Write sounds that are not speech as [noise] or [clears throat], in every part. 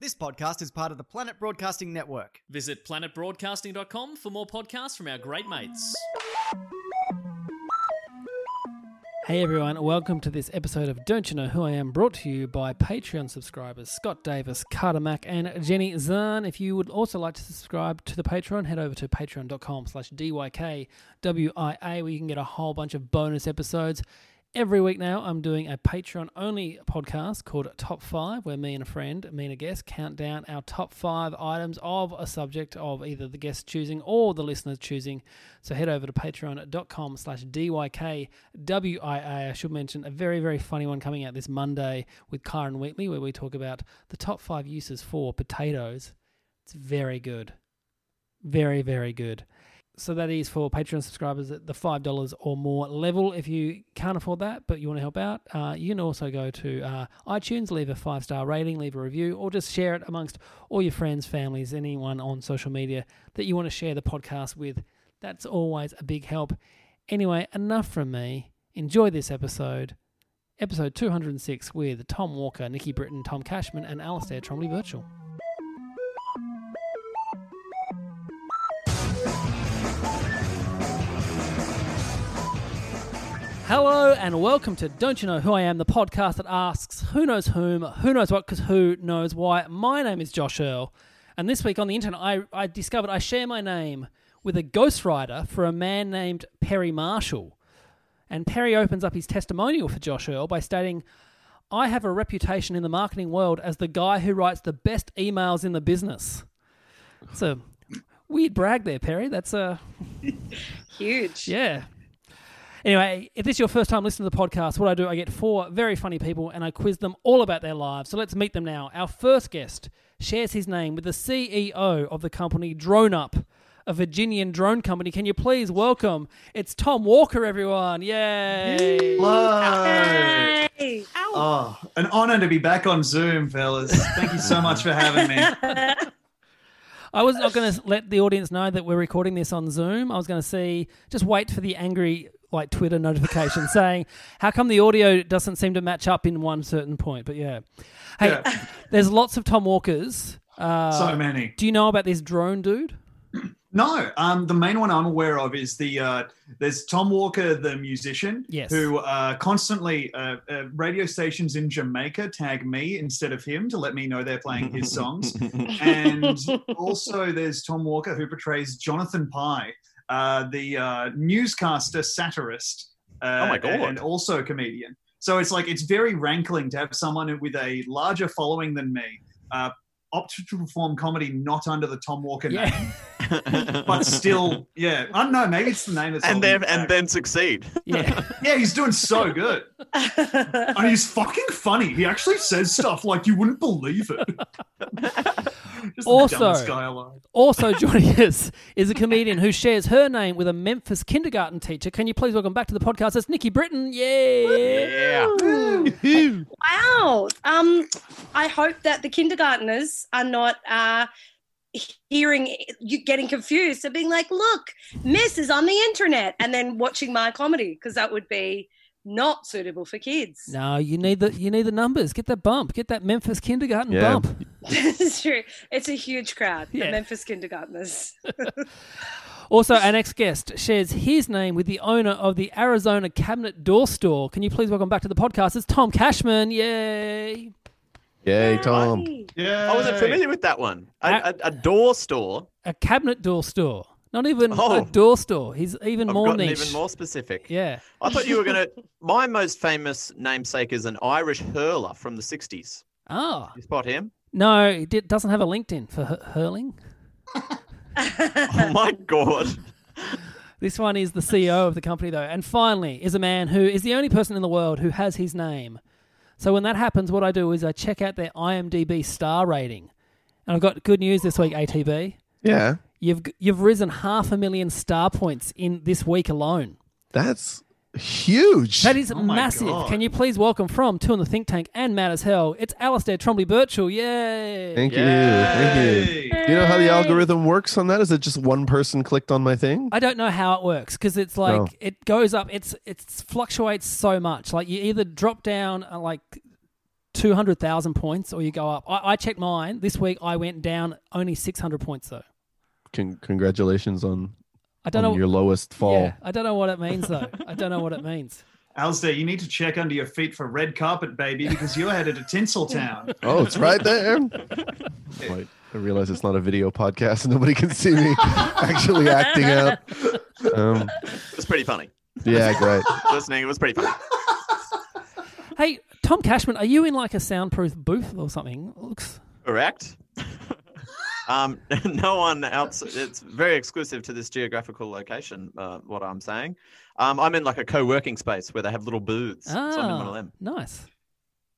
This podcast is part of the Planet Broadcasting Network. Visit planetbroadcasting.com for more podcasts from our great mates. Hey everyone, welcome to this episode of Don't You Know Who I Am, brought to you by Patreon subscribers Scott Davis, Carter Mack, and Jenny Zahn. If you would also like to subscribe to the Patreon, head over to patreon.com slash DYKWIA, where you can get a whole bunch of bonus episodes. Every week now, I'm doing a Patreon only podcast called Top 5, where me and a friend, me and a guest, count down our top five items of a subject of either the guest choosing or the listener's choosing. So head over to patreon.com slash DYKWIA. I should mention a very, very funny one coming out this Monday with Kyron Wheatley, where we talk about the top five uses for potatoes. It's very good. Very, very good. So that is for Patreon subscribers at the five dollars or more level. If you can't afford that, but you want to help out, uh, you can also go to uh, iTunes, leave a five star rating, leave a review, or just share it amongst all your friends, families, anyone on social media that you want to share the podcast with. That's always a big help. Anyway, enough from me. Enjoy this episode, episode two hundred and six, with Tom Walker, Nikki Britton, Tom Cashman, and Alistair Tremblay Birchall. Hello and welcome to Don't You Know Who I Am, the podcast that asks who knows whom, who knows what, because who knows why. My name is Josh Earl, and this week on the internet, I, I discovered I share my name with a ghostwriter for a man named Perry Marshall. And Perry opens up his testimonial for Josh Earl by stating, I have a reputation in the marketing world as the guy who writes the best emails in the business. It's a weird brag there, Perry. That's a. [laughs] Huge. Yeah. Anyway, if this is your first time listening to the podcast, what I do, I get four very funny people and I quiz them all about their lives. So let's meet them now. Our first guest shares his name with the CEO of the company DroneUp, a Virginian drone company. Can you please welcome? It's Tom Walker, everyone. Yay! Hello. Hey. Oh, an honor to be back on Zoom, fellas. Thank you so much for having me. [laughs] I was not going to let the audience know that we're recording this on Zoom. I was going to see, just wait for the angry like Twitter notification [laughs] saying, "How come the audio doesn't seem to match up in one certain point?" But yeah, hey, Yeah. [laughs] there's lots of Tom Walkers. Uh, So many. do you know about this drone dude? [clears throat] No, um, the main one I'm aware of is the uh, there's Tom Walker, the musician, Yes. who uh, constantly uh, uh, radio stations in Jamaica tag me instead of him to let me know they're playing his songs, [laughs] and also there's Tom Walker who portrays Jonathan Pie, uh, the uh, newscaster satirist, uh, Oh my God. and also a comedian. So it's like it's very rankling to have someone with a larger following than me uh, opt to perform comedy not under the Tom Walker name [laughs] but still, yeah. I don't know. Maybe it's the name that's and then and then succeed. yeah. [laughs] yeah, he's doing so good. And he's fucking funny. He actually says stuff like you wouldn't believe it. [laughs] Just Also- the guy alive. Also joining us is a comedian who shares her name with a Memphis kindergarten teacher. Can you please welcome back to the podcast? It's Nikki Britton. Yeah. Yeah. wow. Um, I hope that the kindergartners are not uh, hearing you getting confused and being like, "Look, Miss is on the internet," and then watching my comedy because that would be not suitable for kids. No, you need the you need the numbers. Get that bump. Get that Memphis kindergarten Yeah. bump. [laughs] [laughs] it's true. It's a huge crowd. Yeah. The Memphis kindergartners. [laughs] Also, our next guest shares his name with the owner of the Arizona Cabinet Door Store. Can you please welcome back to the podcast? It's Tom Cashman. Yay! Yay, Tom. Hey. Yeah. I wasn't familiar with that one. A, a, a door store. A cabinet door store. Not even a Oh. door store. He's even I've more niche. even more specific. Yeah. I thought you were going [laughs] to. My most famous namesake is an Irish hurler from the 60s. Oh. Ah. You spot him? No, it di- doesn't have a LinkedIn for hu- hurling. [laughs] Oh my God. This one is the CEO of the company, though. And finally, is a man who is the only person in the world who has his name So when that happens, what I do is I check out their IMDb star rating, and I've got good news this week. ATB, Yeah, you've you've risen half a million star points in this week alone. that's huge. That is Oh my massive. God. Can you please welcome from Two in the Think Tank and Mad as Hell? It's Alistair Tremblay Birchall. Yay! Thank you, thank you. Hey. Do you know how the algorithm works on that? Is it just one person clicked on my thing? I don't know how it works because it's like No. it goes up. It's it fluctuates so much. Like you either drop down uh, like two hundred thousand points or you go up. I, I checked mine this week. I went down only six hundred points though. Con- congratulations on, I don't on know your lowest fall. Yeah, I don't know what it means though. [laughs] I don't know what it means. Alistair, you need to check under your feet for red carpet, baby, because you're headed to Tinseltown. [laughs] Oh, it's right there. [laughs] Wait, I realize it's not a video podcast. Nobody can see me actually acting out. Um, It was pretty funny. yeah, great. Listening, it was pretty funny. Hey, Tom Cashman, are you in like a soundproof booth or something? Looks. Correct. Um, [laughs] no one else. It's very exclusive to this geographical location. Uh, what I'm saying. Um, I'm in like a co-working space where they have little booths. so I'm in one of Ah, them. nice.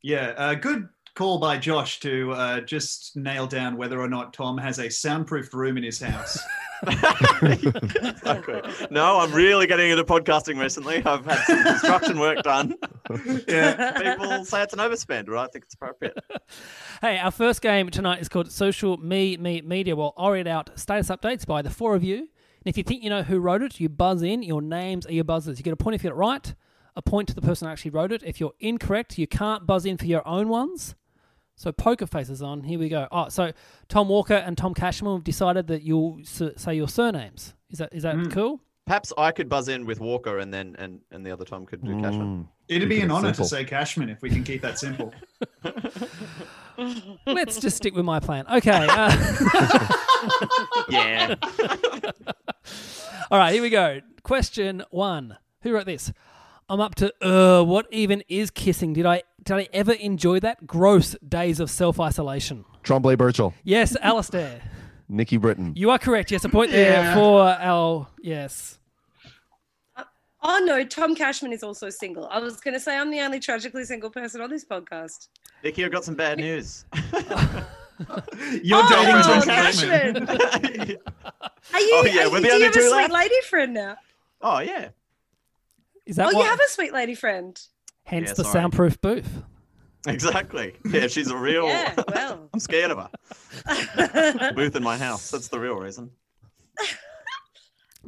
Yeah, uh, good call by Josh to uh, just nail down whether or not Tom has a soundproofed room in his house. [laughs] [laughs] exactly. No, I'm really getting into podcasting recently. I've had some construction work done. yeah. People say it's an overspend, right? I think it's appropriate. Hey, our first game tonight is called Social Me Me Media. Well, I'll read out status updates by the four of you. And if you think you know who wrote it, you buzz in. Your names are your buzzers. You get a point if you get it right, a point to the person who actually wrote it. If you're incorrect, you can't buzz in for your own ones. So poker faces on. Here we go. Oh, so Tom Walker and Tom Cashman have decided that you'll s- say your surnames. Is that is that cool? Perhaps I could buzz in with Walker, and then and and the other Tom could do Cashman. Mm. It'd be an honor to say Cashman if we can keep that simple. [laughs] [laughs] Let's just stick with my plan. Okay. Uh, Yeah. [laughs] All right, here we go. Question one. Who wrote this? I'm up to uh what even is kissing? Did I did I ever enjoy that? Gross days of self isolation. Tremblay Birchall, Yes, Alistair. Nikki Britton. You are correct. Yes, a point there Yeah. for our yes. Oh no, Tom Cashman is also single. I was going to say I'm the only tragically single person on this podcast. Nikki, I've got some bad news. [laughs] You're oh, dating Tom Tom Cashman. Cashman. [laughs] Are you? Oh, yeah, are we're you the do only you have a sweet left. lady friend now? oh yeah. Is that Oh, what? you have a sweet lady friend. hence Yeah, the sorry. soundproof booth. Exactly. Yeah, she's a real. Yeah, [laughs] well. I'm scared of her. Booth in my house. That's the real reason.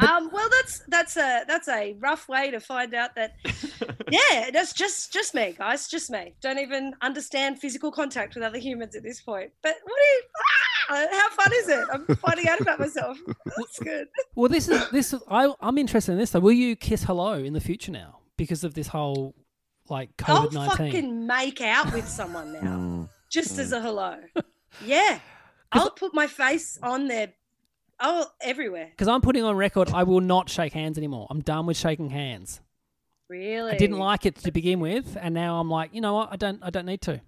Um, well, that's that's a that's a rough way to find out that. [laughs] Yeah, that's just just me, guys. Just me. Don't even understand physical contact with other humans at this point. But what do you? Ah, how fun is it? I'm finding out about myself. That's good. Well, this is this. Is, I I'm interested in this. though. Will you kiss hello in the future now because of this whole like I'll COVID nineteen? fucking make out with someone now, Mm. just as a hello. Yeah, [laughs] I'll put my face on their. Oh, everywhere. Because I'm putting on record, I will not shake hands anymore. I'm done with shaking hands. Really? I didn't like it to begin with, and now I'm like, you know what? I don't. I don't need to.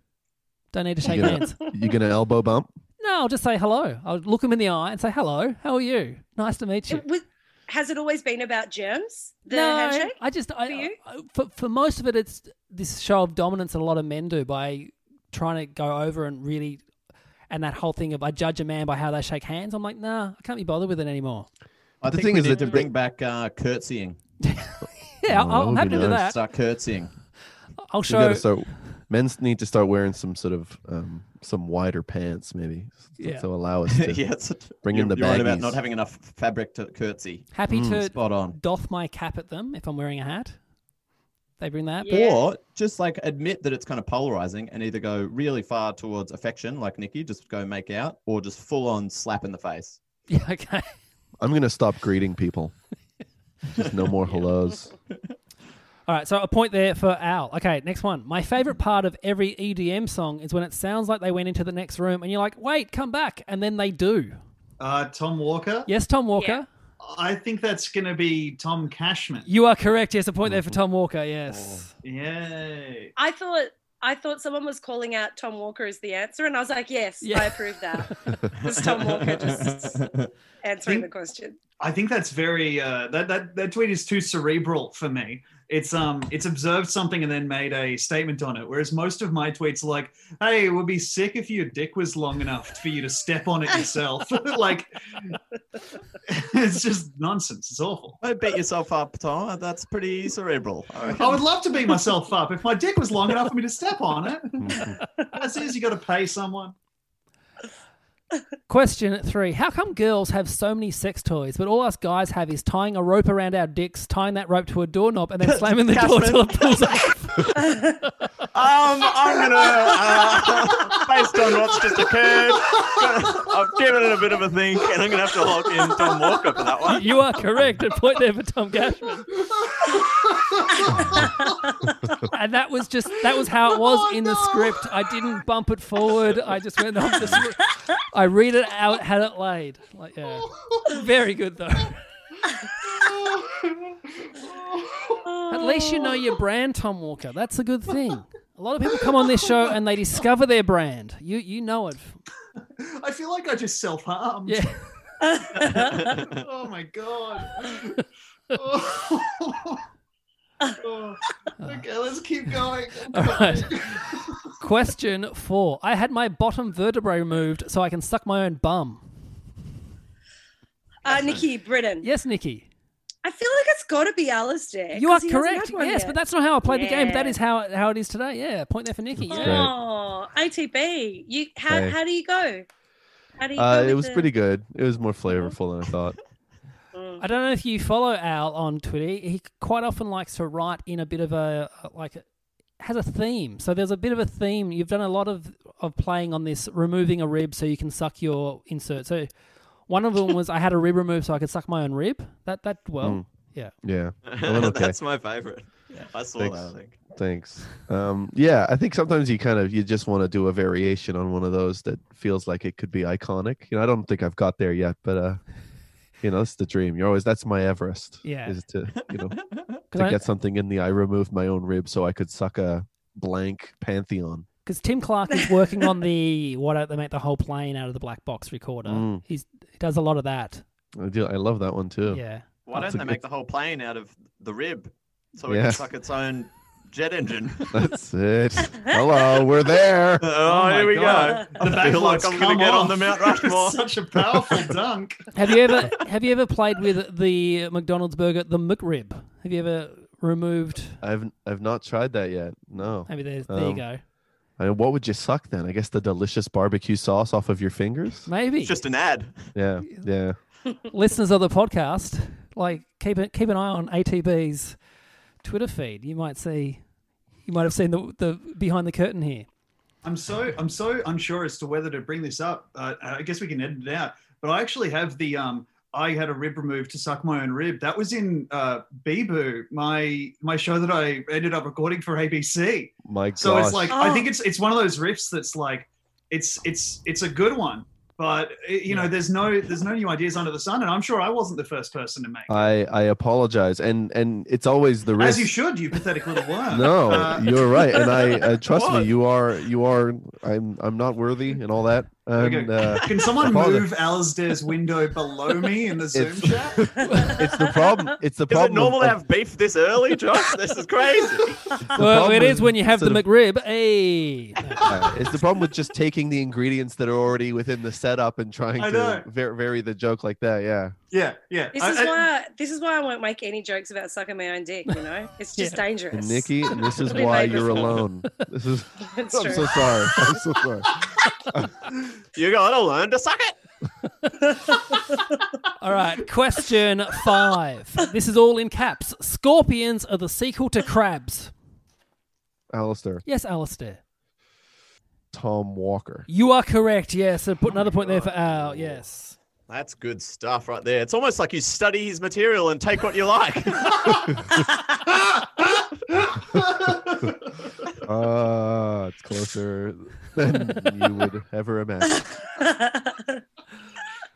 Don't need to shake You gonna, hands. [laughs] you gonna elbow bump? No, I'll just say hello. I'll look him in the eye and say hello. How are you? Nice to meet you. It was, has it always been about germs? The no, handshake? I just I, for you? I- for for most of it, it's this show of dominance that a lot of men do by trying to go over and really, and that whole thing of I judge a man by how they shake hands. I'm like, nah, I can't be bothered with it anymore. I The think thing is need that to bring back uh, curtsying. [laughs] Yeah, Oh, I'll, that I'm happy be to do that. Start curtsying. I'll We show. gotta. Men's need to start wearing some sort of um, some wider pants, maybe, Yeah. so allow us [laughs] to yeah, it's, bring in the you're right about not having enough fabric to curtsy. Happy to Spot on. doff my cap at them if I'm wearing a hat. They bring that. Yeah. Or just like admit that it's kind of polarizing and either go really far towards affection, like Nikki, just go make out, or just full on slap in the face. [laughs] Yeah, okay. I'm gonna stop greeting people. Just no more [laughs] hellos. All right, so a point there for Al. Okay, next one. My favorite part of every EDM song is when it sounds like they went into the next room and you're like, wait, come back. And then they do. Uh, Tom Walker. Yes, Tom Walker. I think that's going to be Tom Cashman. You are correct. Yes, a point there for Tom Walker. Yes. Yay. I thought I thought someone was calling out Tom Walker as the answer, and I was like, yes, Yeah. I approve that. It's Tom Walker just [laughs] answering the question. I think that's very uh, that that that tweet is too cerebral for me. It's um it's observed something and then made a statement on it. Whereas most of my tweets are like, "Hey, it would be sick if your dick was long enough for you to step on it yourself." [laughs] like, [laughs] it's just nonsense. It's awful. Don't beat yourself up, Tom. That's pretty cerebral. I. I would love to beat myself up if my dick was long enough for me to step on it. [laughs] As is, you got to pay someone. Question three: How come girls have so many sex toys, but all us guys have is tying a rope around our dicks, tying that rope to a doorknob, and then [laughs] slamming the door till it pulls off? Um, I'm gonna, uh, based on what's just occurred, I've given it a bit of a think, and I'm gonna have to lock in Tom Walker for that one. You are correct. A point there for Tom Cashman. and that was just that was how it was in the script. I didn't bump it forward. I just went off the script. I read it out, had it laid. Like yeah, very good though. At least you know your brand, Tom Walker. That's a good thing. A lot of people come on this show and they discover their brand. You you know it. I feel like I just self harmed. Yeah. [laughs] oh my god. Oh. Oh. Okay, let's keep going. All right. Question four. I had my bottom vertebrae removed so I can suck my own bum. Uh, Nikki Britton. Yes, Nikki. I feel like it's got to be Alistair. You are correct. Yes, yet. but that's not how I played the game. But that is how how it is today. Yeah, point there for Nikki. That's Yeah. great. Oh, ATB. You how Hey. how do you go? How do you Uh, go it with was the- pretty good. It was more flavorful than I thought. [laughs] I don't know if you follow Al on Twitter. He quite often likes to write in a bit of a like a, has a theme. So there's a bit of a theme. You've done a lot of of playing on this, removing a rib so you can suck your insert. So one of them [laughs] was I had a rib removed so I could suck my own rib. That that well, Mm. yeah. Yeah. [laughs] Well, okay. That's my favorite. I saw Thanks. that. I think. Thanks. Um, yeah, I think sometimes you kind of you just want to do a variation on one of those that feels like it could be iconic. You know, I don't think I've got there yet, but uh, you know, it's the dream. You're always that's my Everest. Yeah. is to you know 'Cause [laughs] to I- get something in the I removed my own rib so I could suck a blank pantheon. Because Tim Clark is working on the [laughs] what don't they make the whole plane out of the black box recorder. Mm. He's he does a lot of that. I do. I love that one too. Yeah. Why That's don't a they make the whole plane out of the rib so it Yeah. can suck its own jet engine? [laughs] That's it. Hello, we're there. [laughs] Oh, my here we God. go. The I feel like I'm going to get on the Mount Rushmore. Such a powerful dunk. Have you ever have you ever played with the McDonald's burger, the McRib? Have you ever removed? I've I've not tried that yet. No. Maybe there's there you Um, go. I mean, what would you suck then? I guess the delicious barbecue sauce off of your fingers. Maybe It's just an ad. Yeah, yeah. [laughs] listeners of the podcast, like keep it keep an eye on ATB's Twitter feed. You might see, you might have seen the the behind the curtain here. I'm so I'm so unsure as to whether to bring this up. Uh, I guess we can edit it out. But I actually have the um. I had a rib removed to suck my own rib. That was in uh, Beboo, my my show that I ended up recording for ABC. My So it's like I Oh. think it's it's one of those riffs that's like it's it's it's a good one, but it, you know there's no there's no new ideas under the sun, and I'm sure I wasn't the first person to make. I I apologize, and and it's always the risk. As you should, you pathetic little worm. [laughs] No, Uh, you're right, and I [laughs] uh, trust me. You are you are. I'm I'm not worthy and all that. Okay. And uh, Can someone move Alasdair's window below me in the Zoom It's- chat? [laughs] it's the problem. It's the Is problem. it normal of- to have beef this early, Josh? This is crazy. [laughs] Well, it is is when you have the of- McRib. Hey, Yeah, it's the problem with just taking the ingredients that are already within the setup and trying to know. vary the joke like that. Yeah. Yeah, yeah. This I- is I- why this is why I won't make any jokes about sucking my own dick. You know, it's just dangerous. And Nikki, and [laughs] this is why you're alone. This is. [laughs] It's I'm true. so sorry. I'm so sorry. [laughs] You gotta learn to suck it. all right. Question five. This is all in caps. Scorpions are the sequel to crabs. Alistair, Yes, Alistair. Tom Walker. You are correct. Yes. So put another point there for Al. Yes. That's good stuff right there. It's almost like you study his material and take what you like. [laughs] [laughs] Ah, it's closer than you would ever imagine.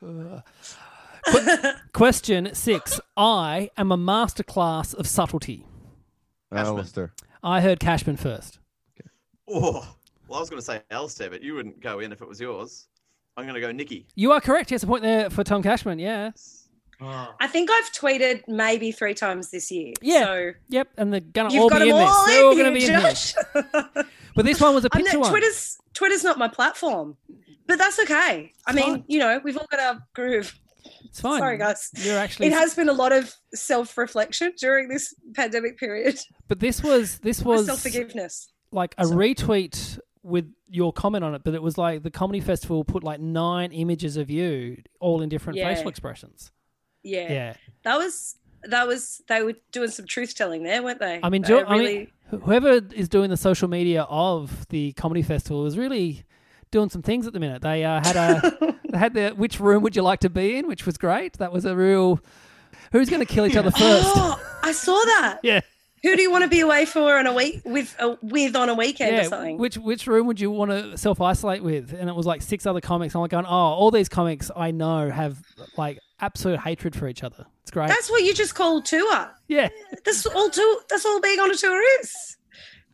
[laughs] Question six. I am a masterclass of subtlety. Alistair. I heard Cashman first. oh, well, I was going to say Alistair, but you wouldn't go in if it was yours. I'm going to go Nikki. You are correct. Yes, a point there for Tom Cashman. Yeah. I think I've tweeted maybe three times this year. Yeah. So Yep, and they're gonna you've all got be them in all this. They're all gonna be here, in here. Josh. But this one was a [laughs] I'm picture not, one. Twitter's Twitter's not my platform, but that's okay. I mean, fine. you know, we've all got our groove. It's fine. Sorry, guys. You're actually. It has been a lot of self-reflection during this pandemic period. But this was this was self-forgiveness. like a retweet with your comment on it, but it was like the comedy festival put like nine images of you, all in different Yeah. facial expressions. Yeah. Yeah. That was that was they were doing some truth telling there, weren't they? I mean, They Jo- I mean, whoever is doing the social media of the comedy festival is really doing some things at the minute. They uh, had a they [laughs] had the which room would you like to be in, which was great. That was a real who's going to kill each other [gasps] first. Oh, I saw that. [laughs] yeah. Who do you want to be away for on a week with a, with on a weekend or something? which which room would you want to self isolate with? And it was like six other comics. I'm like going, oh, all these comics I know have like absolute hatred for each other. It's great. That's what you just call tour. yeah, That's all tour. That's all being on a tour is.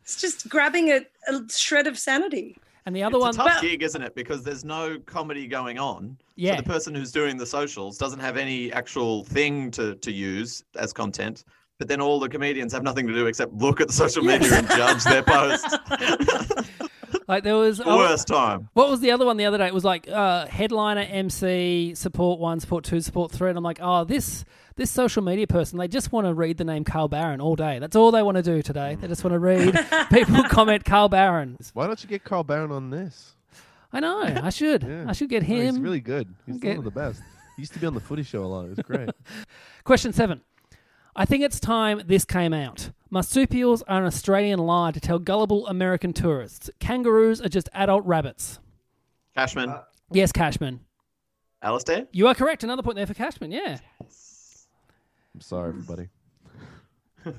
It's just grabbing a, a shred of sanity. and the other It's one, a tough gig, isn't it? Because there's no comedy going on. Yeah. So the person who's doing the socials doesn't have any actual thing to, to use as content. But then all the comedians have nothing to do except look at the social media and judge their [laughs] posts. [laughs] like there was the oh, worst time. What was the other one the other day? It was like uh, headliner, MC, support one, support two, support three. And I'm like, oh, this this social media person, they just want to read the name Carl Barron all day. That's all they want to do today. They just want to read [laughs] people comment Carl Barron. Why don't you get Carl Barron on this? I know. I should. Yeah. I should get No, him. he's really good. He's Okay. one of the best. He used to be on the Footy Show a lot. It was great. Question seven. I think it's time this came out. Marsupials are an Australian lie to tell gullible American tourists. Kangaroos are just adult rabbits. Cashman, Yes, Cashman. Alistair? You are correct. Another point there for Cashman. Yeah. I'm sorry, everybody. [laughs]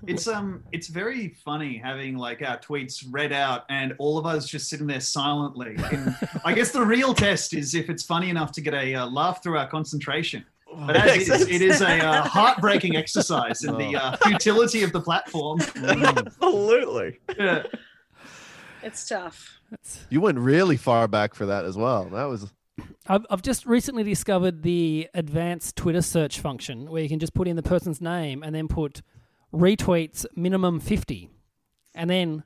It's um, it's very funny having like our tweets read out and all of us just sitting there silently. And I guess the real test is if it's funny enough to get a uh, laugh through our concentration. But as is, it is a uh, [laughs] heartbreaking exercise in the uh, futility of the platform. [laughs] Absolutely. Yeah. It's tough. You went really far back for that as well. That was I've, I've just recently discovered the advanced Twitter search function where you can just put in the person's name and then put retweets minimum 50. And then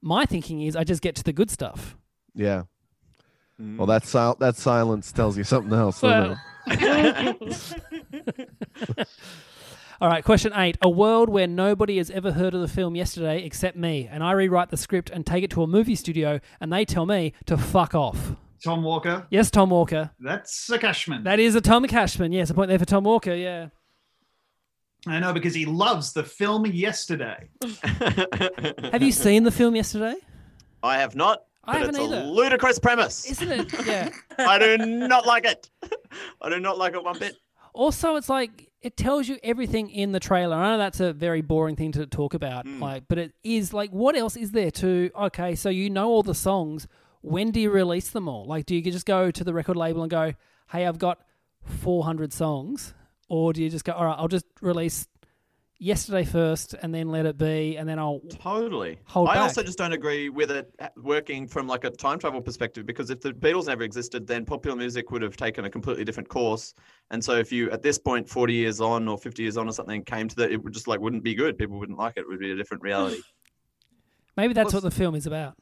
my thinking is I just get to the good stuff. yeah. Well, that sil- that silence tells you something else. doesn't Well. it? [laughs] All right, question eight. A world where nobody has ever heard of the film yesterday except me, and I rewrite the script and take it to a movie studio, and they tell me to fuck off. Tom Walker, Yes, Tom Walker. that's a Cashman. That is a Tom Cashman. Yes, a point there for Tom Walker. Yeah. I know because he loves the film Yesterday. [laughs] Have you seen the film yesterday? I have not. I but haven't it's either. a ludicrous premise. Isn't it? Yeah. [laughs] I do not like it. [laughs] I do not like it one bit. Also, it's like it tells you everything in the trailer. I know that's a very boring thing to talk about, hmm. like, but it is like, what else is there to? Okay, so you know all the songs. When do you release them all? Like, do you just go to the record label and go, "Hey, I've got 400 songs," or do you just go, "All right, I'll just release yesterday first, and then let it be, and then I'll Totally. Hold I back. also just don't agree with it working from like a time travel perspective because if the Beatles never existed, then popular music would have taken a completely different course. And so if you at this point, 40 years on or 50 years on or something, came to that, it would just like wouldn't be good. People wouldn't like it. It would be a different reality. [sighs] maybe that's Plus- what the film is about."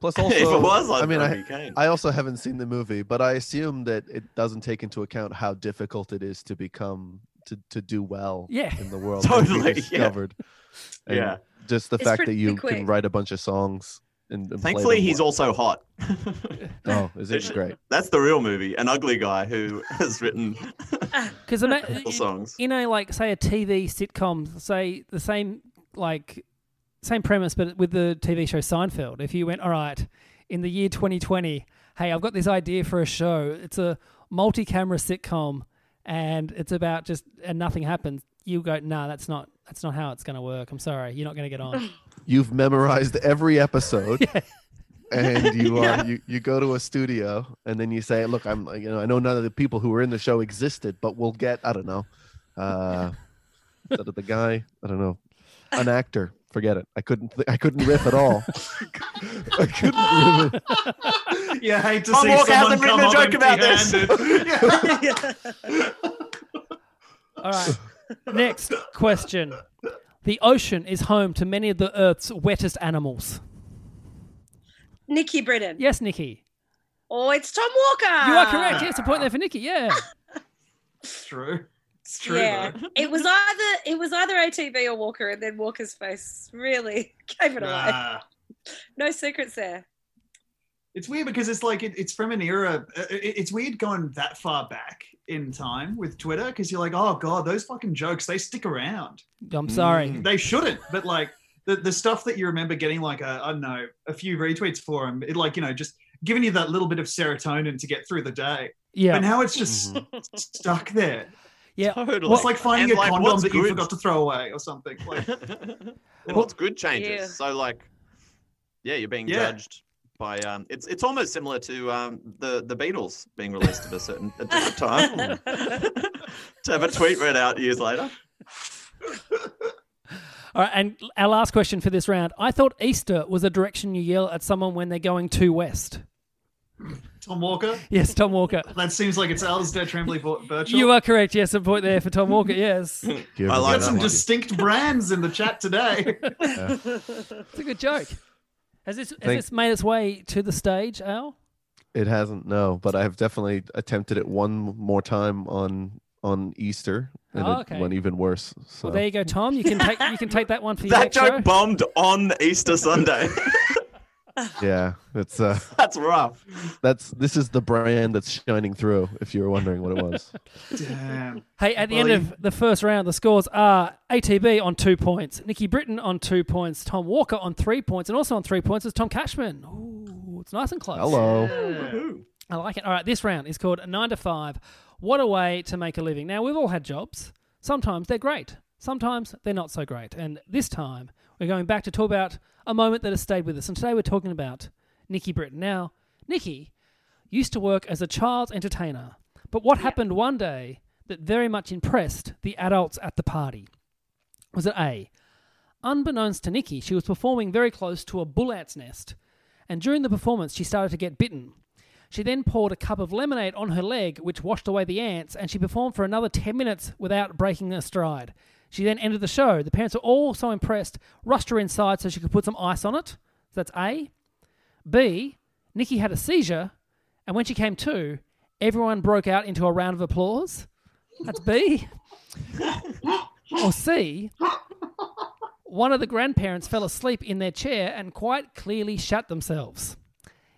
Plus, [laughs] If also, it was, I'd- I mean, I'd I, be keen. I also haven't seen the movie, but I assume that it doesn't take into account how difficult it is to become to, to do well Yeah. in the world. [laughs] Totally, yeah. discovered. And Yeah. Just the It's fact that you quick. can write a bunch of songs and, and Thankfully, them he's well. also hot. [laughs] Oh, is it great? That's the real movie. An ugly guy who [laughs] has written Because the songs. in a like say a TV sitcom, say the same like same premise, but with the TV show Seinfeld. If you went, all right, in the year 2020, hey, I've got this idea for a show. It's a multi-camera sitcom, and it's about just and nothing happens. You go, no, that's not that's not how it's going to work. I'm sorry, you're not going to get on. [laughs] You've memorized every episode. [laughs] And you [laughs] are you, you go to a studio and then you say, "Look, I'm you know I know none of the people who were in the show existed, but we'll get I don't know, uh, the, the guy I don't know, an actor. Forget it. I couldn't th- I couldn't riff at all. I couldn't riff it. [laughs] You hate to Tom see Walker hasn't come written a joke about this. empty-handed. [laughs] All right. Next question. The ocean is home to many of the Earth's wettest animals. Nikki Britton. Yes, Nikki. Oh, it's Tom Walker. You are correct. Yes, a point there for Nikki. Yeah. It's true. It's true. Yeah, it was either it was either ATB or Walker, and then Walker's face really [laughs] gave it away. Ah. No secrets there. It's weird because it's like it, it's from an era. uh, It, it's weird going that far back in time with Twitter because you're like, oh god, those fucking jokes they stick around. I'm sorry. They shouldn't, but like the the stuff that you remember getting like a I don't know a few retweets for them, it like you know just giving you that little bit of serotonin to get through the day. Yeah. But now it's just stuck there. Yeah. Totally. It's like finding And, a like, condom what's that you forgot to throw away or something. [laughs] Like, And what's good changes. Yeah. So like, yeah, you're being Yeah. judged by. Um, it's it's almost similar to um, the the Beatles being released at a certain a different time. [laughs] [laughs] to have a tweet read out years later. All right. And our last question for this round. I thought Easter was a direction you yell at someone when they're going too west. Tom Walker. Yes, Tom Walker. That seems like it's Alistair Tremblay Vir- Virtual. You are correct. Yes, a point there for Tom Walker. Yes. Do you I like got get some one. distinct brands in the chat today. [laughs] [laughs] It's a good joke. Has this, has Thank- this made its way to the stage, Al? It hasn't, no, but I have definitely attempted it one more time on on Easter, and Oh, it went even worse. So Well, there you go, Tom. You can take you can take that one for [laughs] your That next joke show. bombed on Easter Sunday. Yeah, it's uh, [laughs] That's rough. that's this is the brand that's shining through. If you were wondering what it was, [laughs] Damn. Hey, at the Well, end of the first round, the scores are ATB on two points, Nikki Britton on two points, Tom Walker on three points, and also on three points is Tom Cashman. Ooh, it's nice and close. hello. I like it. All right, this round is called Nine to Five. What a way to make a living. Now, we've all had jobs. Sometimes they're great, sometimes they're not so great. And this time, we're going back to talk about a moment that has stayed with us. And today, we're talking about Nikki Britton. Now, Nikki used to work as a child entertainer, but what happened one day that very much impressed the adults at the party? Was it A? Unbeknownst to Nikki, she was performing very close to a bull ant's nest, and during the performance, she started to get bitten. She then poured a cup of lemonade on her leg, which washed away the ants, and she performed for another 10 minutes without breaking a stride. She then ended the show. The parents were all so impressed, rushed her inside so she could put some ice on it. So that's A. B. Nikki had a seizure, and when she came to, everyone broke out into a round of applause. That's B. or C. One of the grandparents fell asleep in their chair and quite clearly shat themselves.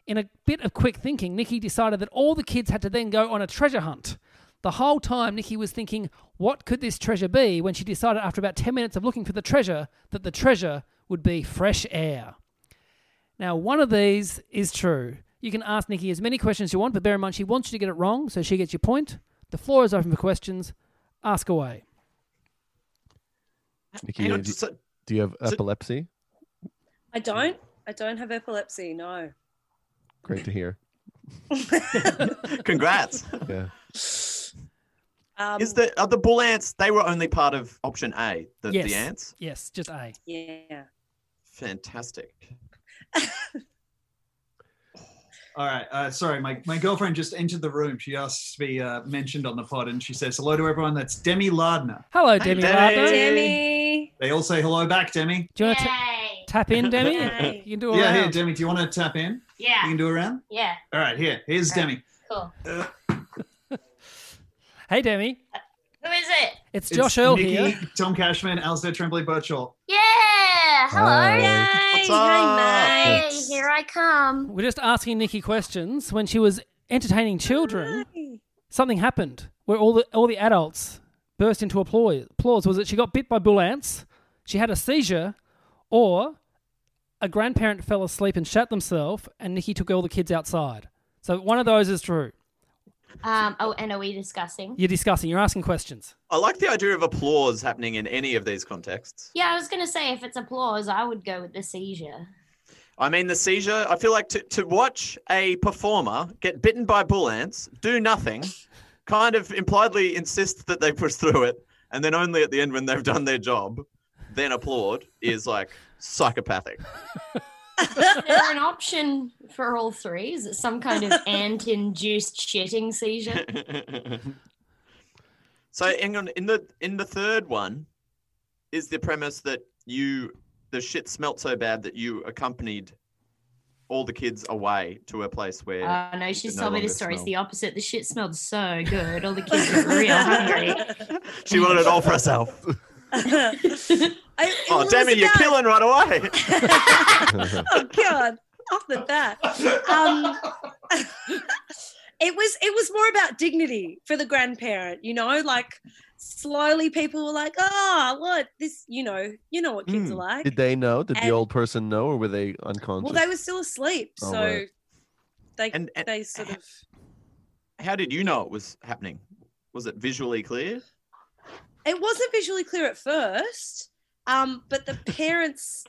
In a bit of quick thinking, Nikki decided that all the kids had to then go on a treasure hunt. The whole time, Nikki was thinking, what could this treasure be? When she decided, after about 10 minutes of looking for the treasure, that the treasure would be fresh air. Now, one of these is true. You can ask Nikki as many questions as you want, but bear in mind she wants you to get it wrong, so she gets your point. The floor is open for questions. Ask away. Nikki, on, do, so- do you have so- epilepsy? I don't. I don't have epilepsy. No. Great to hear. [laughs] [laughs] Congrats. Yeah. Um, Is the are the bull ants? They were only part of option A. The, yes. the ants. Yes, just A. yeah. Fantastic. [laughs] All right. Uh, sorry, my, my girlfriend just entered the room. She asked to be uh, mentioned on the pod, and she says hello to everyone. That's Demi Lardner. Hello, Demi Demi. Lardner. Demi. They all say hello back, Demi. Do you want to tap in, Demi? [laughs] Yay. You can do a yeah, here. Demi. Do you want to tap in? Yeah. You can do a round. yeah, All right, here. Here's Demi. cool. Hey, Demi. Who is it? It's It's Josh Earl here. Tom Cashman, Alistair Tremblay Birchall. Yeah, hello. Hi. Yay. What's Hey, up? mate. Hey, here I come. We're just asking Nikki questions. When she was entertaining children, something happened where all the all the adults burst into applause. Applause was it she got bit by bull ants, she had a seizure, or a grandparent fell asleep and shat themselves, and Nikki took all the kids outside. So one of those is true. Um, oh, and are we discussing? You're discussing. You're asking questions. I like the idea of applause happening in any of these contexts. Yeah, I was gonna say if it's applause, I would go with the seizure. I mean, the seizure, I feel like to, to watch a performer get bitten by bull ants, do nothing, [laughs] kind of impliedly insist that they push through it, and then only at the end when they've done their job, then applaud is like psychopathic. [laughs] Is there an [laughs] option for all three? Is it some kind of ant-induced shitting seizure? [laughs] So hang on, in the in the third one, is the premise that you the shit smelt so bad that you accompanied all the kids away to a place where Oh no, it she's no told me the story. It's the opposite. The shit smelled so good. All the kids were real hungry. [laughs] She wanted it all for herself. I, Oh was damn it, you're about- killing right away. [laughs] oh god off the bat um [laughs] it was it was more about dignity for the grandparent you know like slowly people were like oh what this you know you know what kids Hmm. are like Did they know? Did the old person know, or were they unconscious? well they were still asleep Oh, so right. they And- and- they sort of [sighs] How did you know it was happening? Was it visually clear? it wasn't visually clear at first um but the [laughs] parents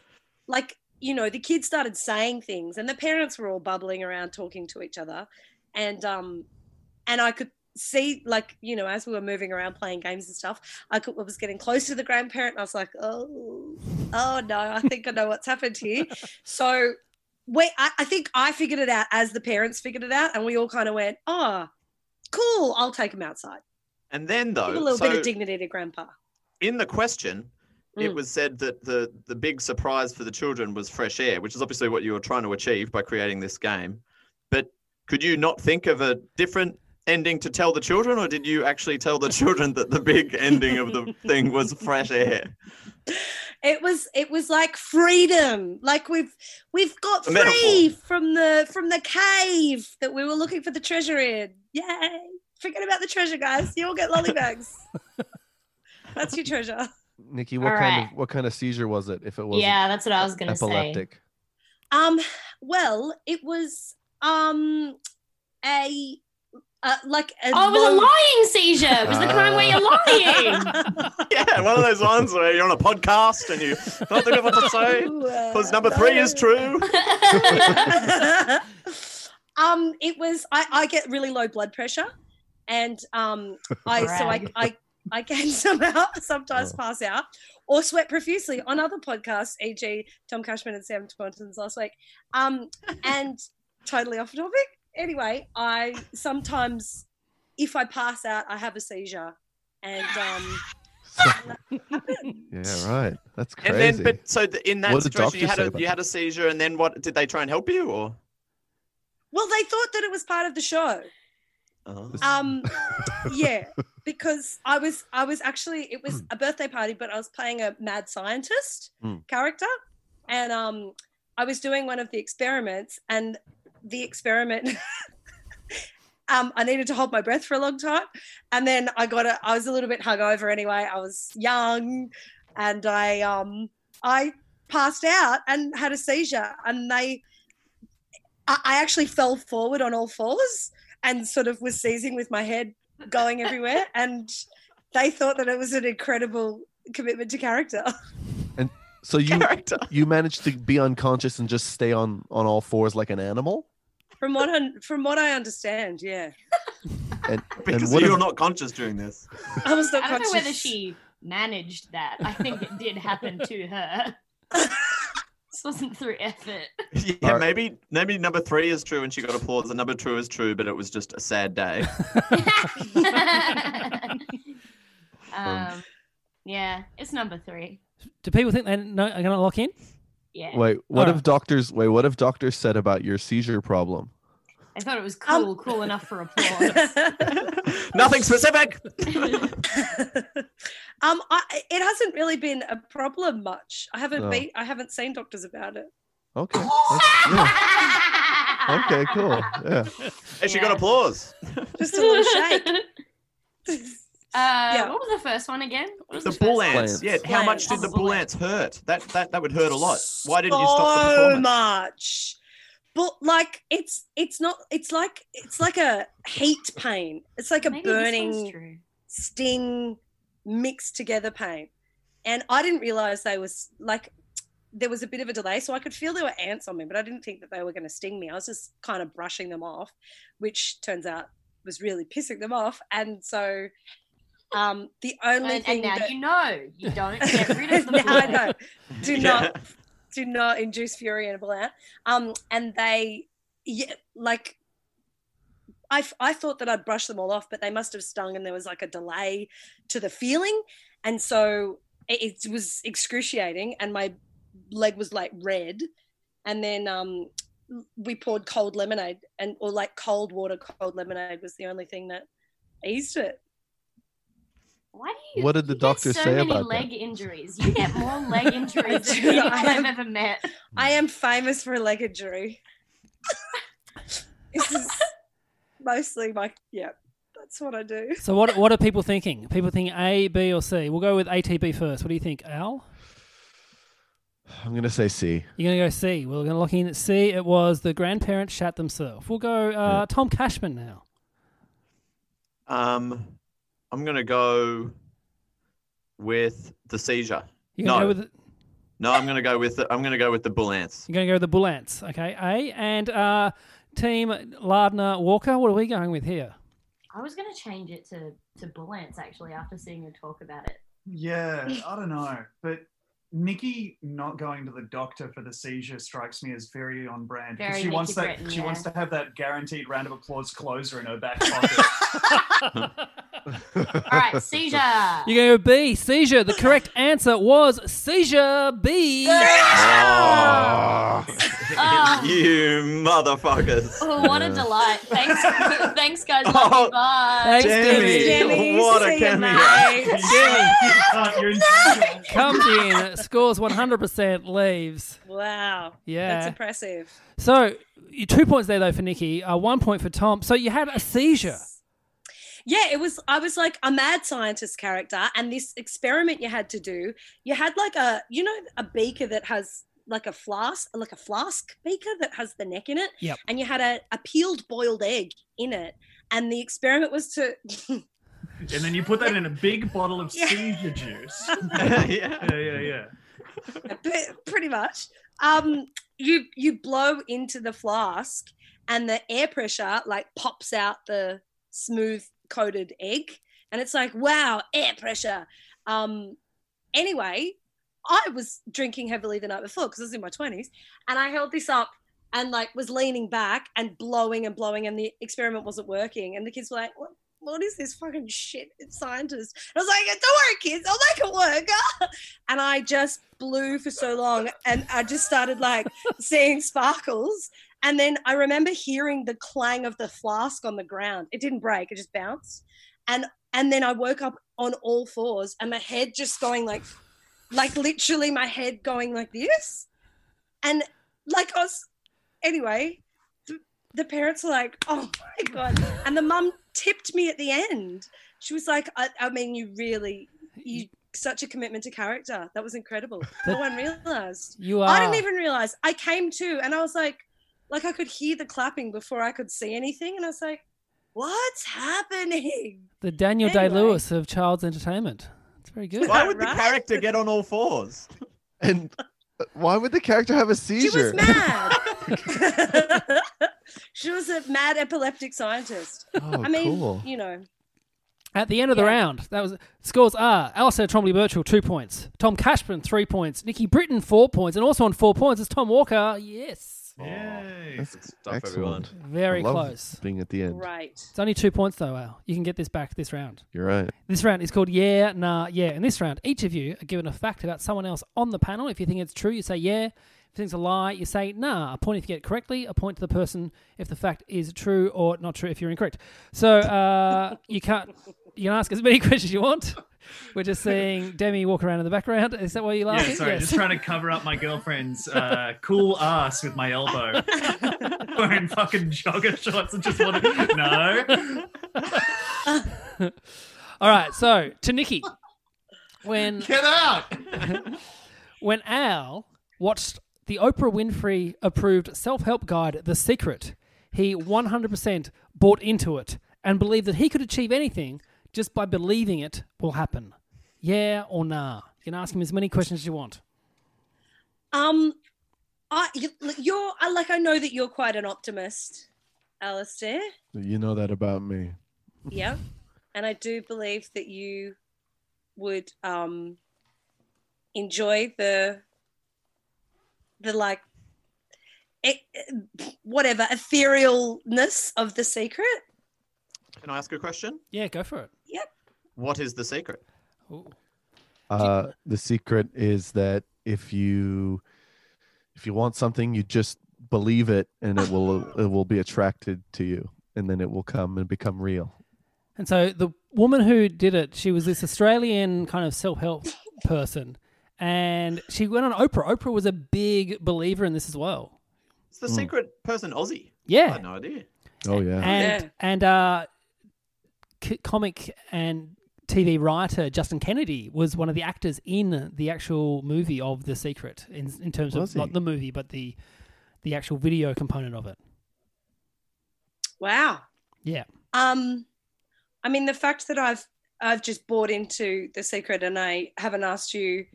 like you know the kids started saying things and the parents were all bubbling around talking to each other. And um and i could see like you know as we were moving around playing games and stuff i, could, I was getting close to the grandparent and i was like oh oh no i think i know what's happened here. [laughs] So we I, I think i figured it out as the parents figured it out and we all kind of went oh cool i'll take him outside. And then though, give a little so bit of dignity to grandpa. in the question, it Mm. was said that the the big surprise for the children was fresh air, which is obviously what you were trying to achieve by creating this game. But could you not think of a different ending to tell the children, or did you actually tell the children that the big [laughs] ending of the thing was fresh air? it was it was like freedom like we've we've got A metaphor. free from the from the cave that we were looking for the treasure in yay forget about the treasure guys you all get lollybags [laughs] that's your treasure Nikki, what All kind right. of what kind of seizure was it? If it was Yeah, that's what I was gonna say. epileptic. um well it was um a uh, like a Oh, it was a lying seizure. It was the kind where you're [laughs] lying. Yeah, one of those ones where you're on a podcast and you don't think of what to say because number three is true. [laughs] um it was I, I get really low blood pressure and um i so I, I i can [laughs] somehow sometimes Oh. pass out or sweat profusely on other podcasts e.g tom cashman and sam taunton's last week um [laughs] and totally off topic anyway i sometimes if i pass out i have a seizure and um [laughs] Yeah, right. That's crazy. And then, but so the, in that What situation, you had a you had a seizure, and then what? Did they try and help you, or? well they thought that it was part of the show Oh. um [laughs] yeah because i was i was actually it was a birthday party but i was playing a mad scientist Mm. character. And um i was doing one of the experiments and the experiment [laughs] um i needed to hold my breath for a long time. And then i got a i was a little bit hungover anyway. I was young and i um i passed out and had a seizure. And they I I actually fell forward on all fours and sort of was seizing with my head going everywhere. [laughs] And they thought that it was an incredible commitment to character. And so you Character. you managed to be unconscious and just stay on on all fours like an animal. From what I, from what I understand, yeah, [laughs] And Because what you're if- not conscious during this. I was not I don't know whether she managed that. I think it did happen to her. [laughs] this wasn't through effort. [laughs] Yeah, Alright. maybe maybe number three is true, and she got applause. And number two is true, but it was just a sad day. [laughs] [laughs] um, yeah, it's number three. Do people think they know, are going to lock in? Yeah, Wait, what Alright. if doctors? Wait, what if doctors said about your seizure problem? I thought it was Um, cool, cool enough for applause. [laughs] Nothing specific. [laughs] um, I, it hasn't really been a problem much. I haven't No. been, I haven't seen doctors about it. Okay. yeah. [laughs] Okay. Cool. Yeah. And she Yeah. got applause. Just a little shake. Uh, What was the first one again? What was The first bull ants. Ants. Yeah. How much did Oh, the bull bull ants. ants hurt? That that that would hurt a lot. Why didn't you stop the performance? so much but like it's it's not it's like it's like a heat pain it's like a Maybe burning sting mixed together pain and i didn't realize they was like there was a bit of a delay so i could feel there were ants on me but i didn't think that they were going to sting me. I was just kind of brushing them off which turns out was really pissing them off. And so um the only And, thing and now that you know you don't get rid of [laughs] the now I know. Do not do not induce fury in a bull ant. Um, and they, yeah, like, I, I thought that I'd brush them all off, but they must have stung and there was like a delay to the feeling. And so it, it was excruciating and my leg was like red. And then um, we poured cold lemonade and or like cold water, cold lemonade was the only thing that eased it. Why do you? What did the you get doctor so say many about leg that? injuries. You [laughs] get more leg injuries than do. people [laughs] I I've am- ever met. I am famous for a leg injury. this is [laughs] mostly my, yeah, that's what I do. So what what are people thinking? People thinking A, B, or C? We'll go with ATB first. What do you think, Al? I'm gonna say C. You're going to go C. We're going to lock in at C. It was the grandparents shat themselves. We'll go uh, Tom Cashman now. Um, I'm gonna go with the seizure. You're going No, go with no, I'm gonna go with the, I'm gonna go with the bull ants. you're going to go with the bull ants. Okay, A and uh, team Lardner Walker. What are we going with here? I was going to change it to to bull ants actually after seeing you talk about it. Yeah, I don't know, but Nikki not going to the doctor for the seizure strikes me as very on brand. Very she wants that. Britton, she yeah. wants to have that guaranteed round of applause closer in her back [laughs] pocket. All right, seizure. You're going to go B, seizure. The correct answer was seizure B. Oh. [laughs] you motherfuckers! Oh, what a delight! Thanks, [laughs] thanks, guys. Love Oh, you. Bye. Thanks, Demi, Demi, what a see [laughs] you, cameo! mate. You can't- you're in- Comes in, scores 100%, leaves. Wow. Yeah. That's impressive. So, you- two points there, though, for Nikki, uh, one point for Tom. So, you had a seizure. Yeah, it was. I was like a mad scientist character, and this experiment you had to do. You had like a, you know, a beaker that has like a flask, like a flask beaker that has the neck in it. Yep. And you had a, a peeled boiled egg in it, and the experiment was to. [laughs] and then you put that in a big bottle of Yeah. seizure juice. [laughs] [laughs] yeah. yeah, yeah, yeah. Pre- pretty much. Um, you you blow into the flask, and the air pressure like pops out the smooth coated egg, and it's like wow, air pressure. Um, anyway, I was drinking heavily the night before because I was in my twenties, and I held this up and like was leaning back and blowing and blowing, and the experiment wasn't working, and the kids were like. What? What is this fucking shit? Scientist. And I was like, don't worry, kids, I'll make it work. [laughs] and I just blew for so long and I just started like [laughs] seeing sparkles. And then I remember hearing the clang of the flask on the ground. It didn't break, it just bounced. And and then I woke up on all fours and my head just going like like literally my head going like this. And like I was anyway, the, the parents were like, oh my God. And the mum tipped me at the end. She was like, I, I mean, you really, you such a commitment to character. That was incredible. No one realized. You are. I didn't even realize. I came to and I was like, like I could hear the clapping before I could see anything. And I was like, what's happening? The Daniel Day Lewis of child's entertainment. It's very good. Why would the character get on all fours? And uh, why would the character have a seizure? She was mad. [laughs] she was a mad epileptic scientist. Oh, I mean, cool. you know, At the end of the Yeah. round, that was scores are Alistair Tremblay Birchall two points, Tom Cashman three points, Nikki Britton four points, and also on four points is Tom Walker. Yes, Yay. That's Stuff, everyone. excellent. very I love close. Being at the end. right. It's only two points though, Al. You can get this back this round. You're right. This round is called Yeah, Nah, Yeah. In this round, each of you are given a fact about someone else on the panel. If you think it's true, you say yeah. If you think it's a lie, you say nah. A point if you get it correctly, a point to the person if the fact is true or not true if you're incorrect. So uh, you can't you can ask as many [laughs] questions as you want. We're just seeing Demi walk around in the background. Is that why you're laughing? Yeah, sorry, Yes. just trying to cover up my girlfriend's uh, cool ass with my elbow. [laughs] Wearing fucking jogger shorts and just want to. No. [laughs] All right, so to Nikki. When Get out! when Al watched the Oprah Winfrey approved self help guide, The Secret, he 100% bought into it and believed that he could achieve anything just by believing it will happen. Yeah or nah? You can ask him as many questions as you want. Um, I you, you're I like I know that you're quite an optimist, Alistair. You know that about me. Yeah, and I do believe that you would um enjoy the the like it, whatever etherealness of the secret. Can I ask a question? Yeah, go for it. Yep. What is the secret? Uh, the secret is that if you if you want something, you just believe it, and it will [laughs] it will be attracted to you, and then it will come and become real. And so the woman who did it, she was this Australian kind of self help [laughs] person, and she went on Oprah. Oprah was a big believer in this as well. It's the secret person Aussie. I Yeah, had no idea. Oh yeah. and Yeah. and uh, c- comic and TV writer Justin Kennedy was one of the actors in the actual movie of The Secret, in in terms Was of he? not the movie, but the the actual video component of it. Wow. Yeah. Um, I mean, the fact that I've I've just bought into the secret and I haven't asked you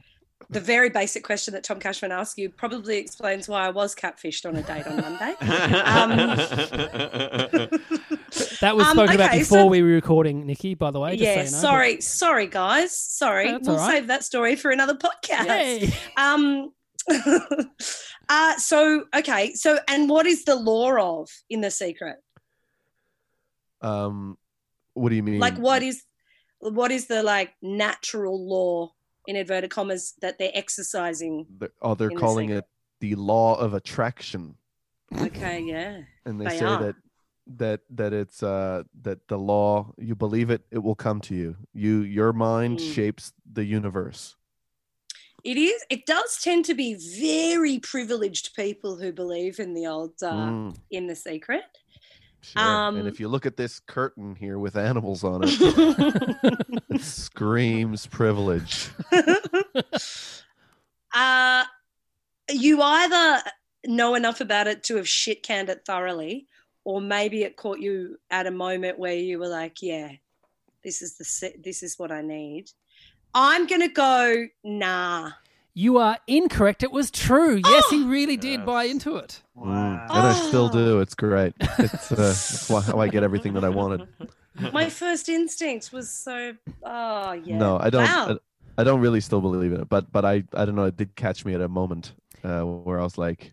the very basic question that Tom Cashman asked you probably explains why I was catfished on a date on Monday. [laughs] That was Um, spoken about okay, before so- we were recording, Nikki. By the way, just yeah, so you know. sorry, sorry guys, sorry. That's we'll all right. save that story for another podcast. Yay. Um, [laughs] uh, so okay, so and what is the law of in the secret? Um, what do you mean? Like, what is what is the like natural law in inverted commas that they're exercising? They're- oh, they're in the calling it the law of attraction, Okay, yeah. and they, They say are. that that that it's uh that the law you believe it it will come to you you your mind Mm. shapes the universe It is. It does tend to be very privileged people who believe in the old uh, Mm, in the secret. Sure. and um, if you look at this curtain here with animals on it [laughs] it screams privilege [laughs] uh, you either know enough about it to have shit canned it thoroughly, or maybe it caught you at a moment where you were like, "Yeah, this is the this is what I need." I'm gonna go nah. You are incorrect. It was true. Yes, he really did Yes. buy into it. Mm, and i still do it's great it's uh, that's why, how i get everything that i wanted My first instinct was so. Oh yeah. no i don't Wow. I, I don't really still believe in it but but i i don't know it did catch me at a moment uh, where i was like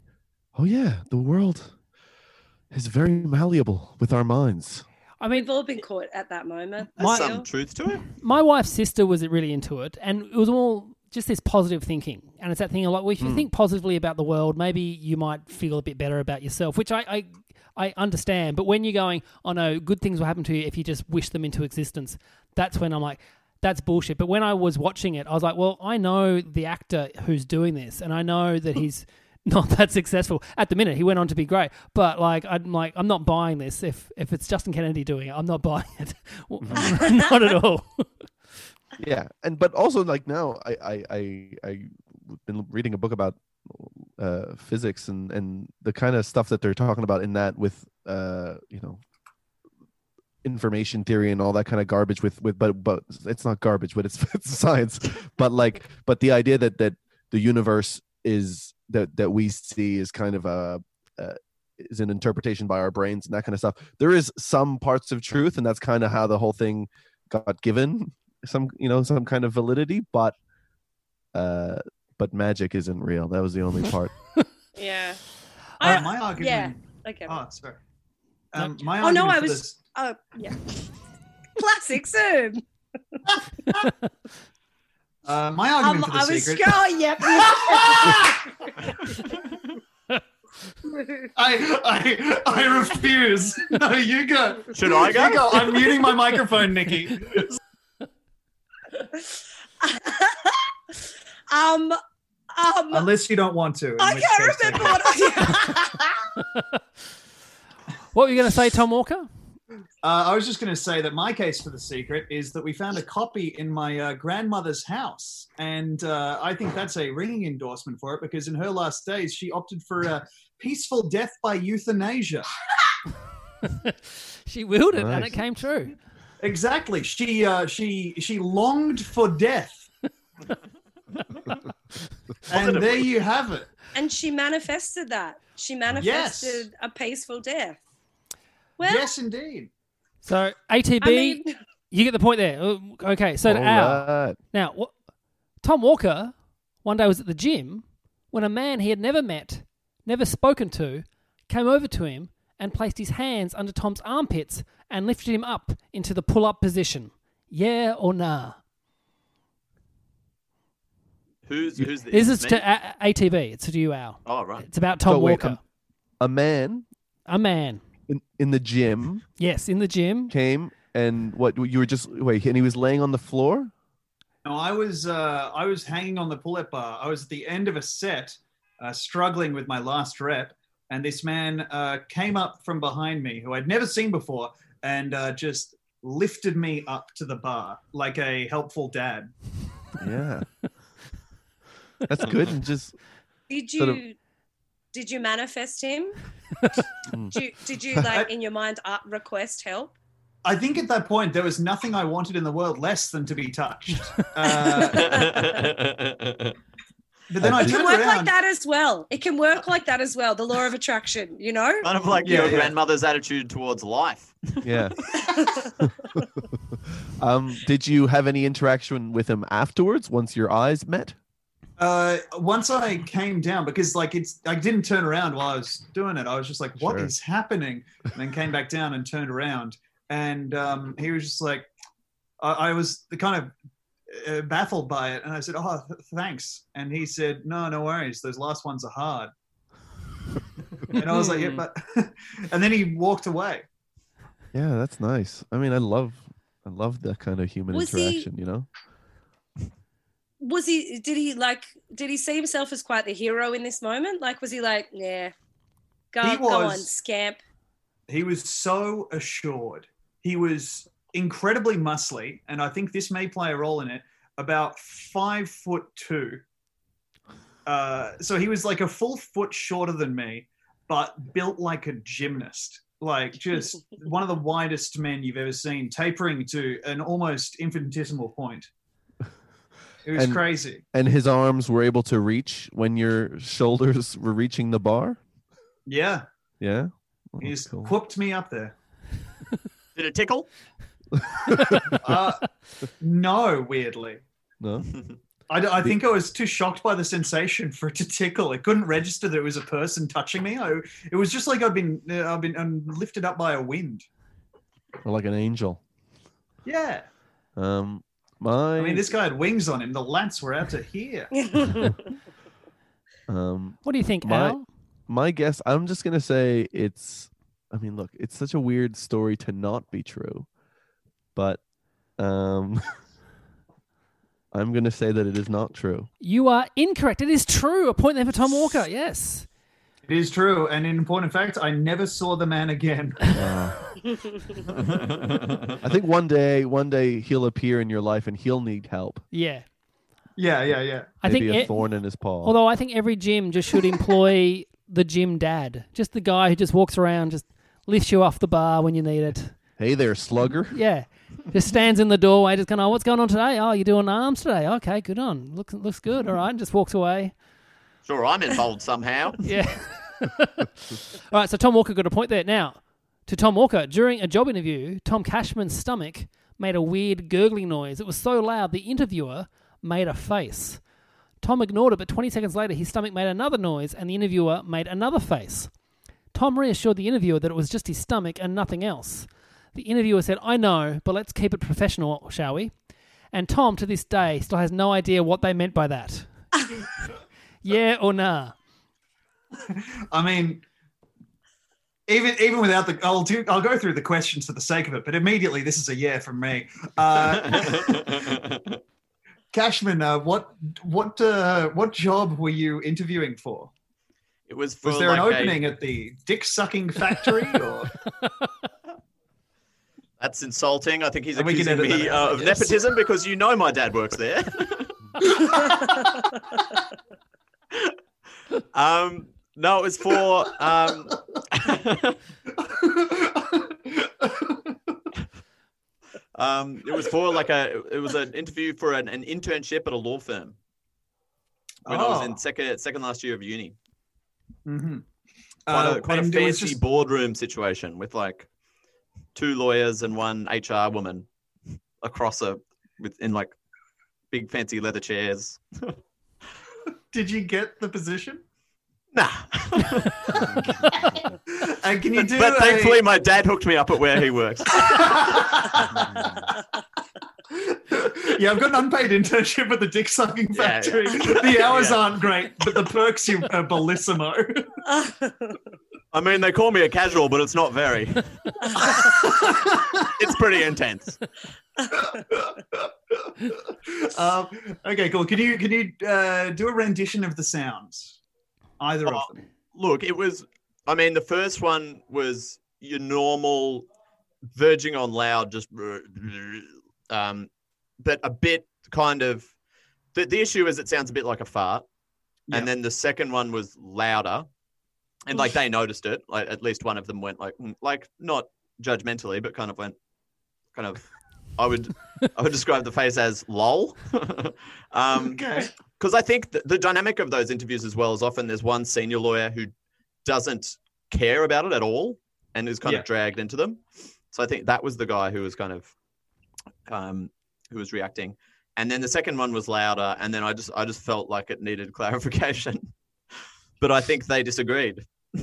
oh yeah the world is very malleable with our minds I mean, We've all been caught at that moment. I My- feel. Some truth to it. my wife's sister was really into it, and it was all just this positive thinking. And it's that thing like, well, if you think positively about the world, maybe you might feel a bit better about yourself, which I, I, I understand. But when you're going, oh no, good things will happen to you if you just wish them into existence, that's when I'm like, that's bullshit. But when I was watching it, I was like, well, I know the actor who's doing this, and I know that hmm. he's [laughs] not that successful at the minute. He went on to be great, but like, I'm like, I'm not buying this. If if it's Justin Kennedy doing it, I'm not [laughs] buying it. Mm-hmm. [laughs] Not at all. Yeah and but also like now i i i I've been reading a book about uh physics and and the kind of stuff that they're talking about in that with uh you know information theory and all that kind of garbage with with but but it's not garbage but it's, [laughs] it's science. But like but the idea that that the universe is that that we see is kind of a uh, is an interpretation by our brains and that kind of stuff there is some parts of truth and that's kind of how the whole thing got given some you know some kind of validity but uh but magic isn't real that was the only part [laughs] Yeah. Uh, I- my argument. yeah. Okay. Oh, sorry. Um, my Oh, no, I was- this- Oh yeah. [laughs] Classic Zoom. [laughs] uh, my Um, argument for the I was. secret. Oh, yep. I, I, I refuse. No, you go. Should I go? Go. I'm muting my microphone, Nikki. [laughs] um, um, Unless you don't want to. I can't remember what I. [laughs] [laughs] What were you going to say, Tom Walker? Uh, I was just going to say that my case for the secret is that we found a copy in my uh, grandmother's house, and uh, I think that's a ringing endorsement for it because in her last days she opted for a peaceful death by euthanasia. She willed it, and it came true. Exactly. She uh, she she longed for death, [laughs] and there you have it. and she manifested that. She manifested a peaceful death. Well, yes, indeed. So ATB, I mean, you get the point there. Uh, Okay, so to All Al. right. Now, what, Tom Walker one day was at the gym when a man he had never met, never spoken to, came over to him and placed his hands under Tom's armpits and lifted him up into the pull up position? Yeah or nah? Who's who's this? This is Me? to A- ATB. It's to you, Al. Oh right. It's about Tom So wait, Walker. um, A man a man. in, in the gym Yes, in the gym. came and what you were just wait, and he was laying on the floor. No, I was uh, I was hanging on the pull-up bar. I was at the end of a set, uh, struggling with my last rep, and this man uh, came up from behind me, who I'd never seen before, and uh, just lifted me up to the bar like a helpful dad. Yeah, [laughs] that's good. And just Did Sort of- you did you manifest him? Mm. did you, did you [laughs] like in your mind uh, request help? I think at that point there was nothing I wanted in the world less than to be touched. [laughs] Uh, but then I It can turned work like that as well. It can work like that as well. The law of attraction, you know. Kind of like Yeah, your yeah. grandmother's attitude towards life. [laughs] yeah. [laughs] um, did you have any interaction with him afterwards? Once your eyes met? Uh, once I came down, because like it's, I didn't turn around while I was doing it. I was just like, "What is Sure. happening?" And then came back down and turned around, and um, he was just like, I, I was the kind of uh, baffled by it, and I said, "Oh, th- thanks." And he said, "No, no worries. Those last ones are hard." and I was like, "Yeah, but," [laughs] and then he walked away. Yeah, that's nice. I mean, I love, I love that kind of human Was he- interaction. You know? Was he? Did he like? Did he see himself as quite the hero in this moment? Like, was he like, yeah, go, He go on, scamp. He was so assured. He was incredibly muscly, and I think this may play a role in it. About five foot two. Uh, so he was like a full foot shorter than me, but built like a gymnast. Like just [laughs] one of the widest men you've ever seen, tapering to an almost infinitesimal point. It was And- crazy. And his arms were able to reach when your shoulders were reaching the bar. Yeah, Yeah. Oh, he just cool. whooped me up there. Did it tickle? Uh, no, weirdly. No. I think I was too shocked by the sensation for it to tickle. It couldn't register that it was a person touching me. I, it was just like I've been uh, I've been um, lifted up by a wind. Or like an angel. Yeah, Um, my. I mean this guy had wings on him. The lance were out to here. [laughs] Um, What do you think, My- Al? my guess. I'm just gonna say it's. I mean, look, it's such a weird story to not be true, but um, [laughs] I'm gonna say that it is not true. You are incorrect. It is true. A point there for Tom Walker. Yes. It is true, and in point of fact, I never saw the man again. [laughs] I think one day, one day he'll appear in your life and he'll need help. Yeah. yeah, yeah, yeah. I Maybe think a e- thorn in his paw. Although I think every gym just should employ [laughs] the gym dad, just the guy who just walks around, just lifts you off the bar when you need it. hey there, slugger. Yeah, just stands in the doorway, just going, "Oh, what's going on today? Oh, you're doing arms today? Okay, good on. Looks looks good. All right." And just walks away. Sure, I'm involved somehow. [laughs] Yeah. [laughs] All right, so Tom Walker got a point there. Now, to Tom Walker, during a job interview, Tom Cashman's stomach made a weird gurgling noise. It was so loud the interviewer made a face. Tom ignored it, but 20 seconds later, his stomach made another noise and the interviewer made another face. Tom reassured the interviewer that it was just his stomach and nothing else. The interviewer said, I know, but let's keep it professional, shall we? And Tom, to this day, still has no idea what they meant by that. [laughs] yeah or nah? I mean, even even without the, I'll do, I'll go through the questions for the sake of it. But immediately, this is a yeah from me. Uh, [laughs] Cashman, uh, what what uh, what job were you interviewing for? It was for Was there an like a- opening at the dick sucking factory? Or [laughs] That's insulting. I think he's And accusing me uh, of yes. nepotism because you know my dad works there. [laughs] um, no, it was for. Um, um, it was for like a. It was an interview for an, an internship at a law firm when I was Oh. in second second last year of uni. Mhm. Quite Uh, a quite a and it was fancy just- boardroom situation with like two lawyers and one HR woman across a with in like big fancy leather chairs. [laughs] Did you get the position? Nah. [laughs] And can you do but a- thankfully, my dad hooked me up at where he works. [laughs] [laughs] yeah, I've got an unpaid internship at the dick sucking Yeah, yeah. factory. The [laughs] hours Yeah. aren't great, but the perks you are bellissimo. I mean, they call me a casual, but it's not very. [laughs] it's pretty intense. um, okay, cool. Can you can you uh, do a rendition of the sounds? Either Oh, of them. Look, it was. I mean, the first one was your normal, verging on loud, just, um, but a bit kind of. The, the issue is it sounds a bit like a fart, Yeah. and then the second one was louder, and like they noticed it. Like at least one of them went like, "Mm," like not judgmentally, but kind of went, kind of. I would, I would describe the face as lol. [laughs] um, Okay. because I think the, the dynamic of those interviews as well is often there's one senior lawyer who doesn't care about it at all and is kind Yeah. of dragged into them. So I think that was the guy who was kind of um, who was reacting. And then the second one was louder, and then I just I just felt like it needed [laughs] clarification. but I think they disagreed. [laughs]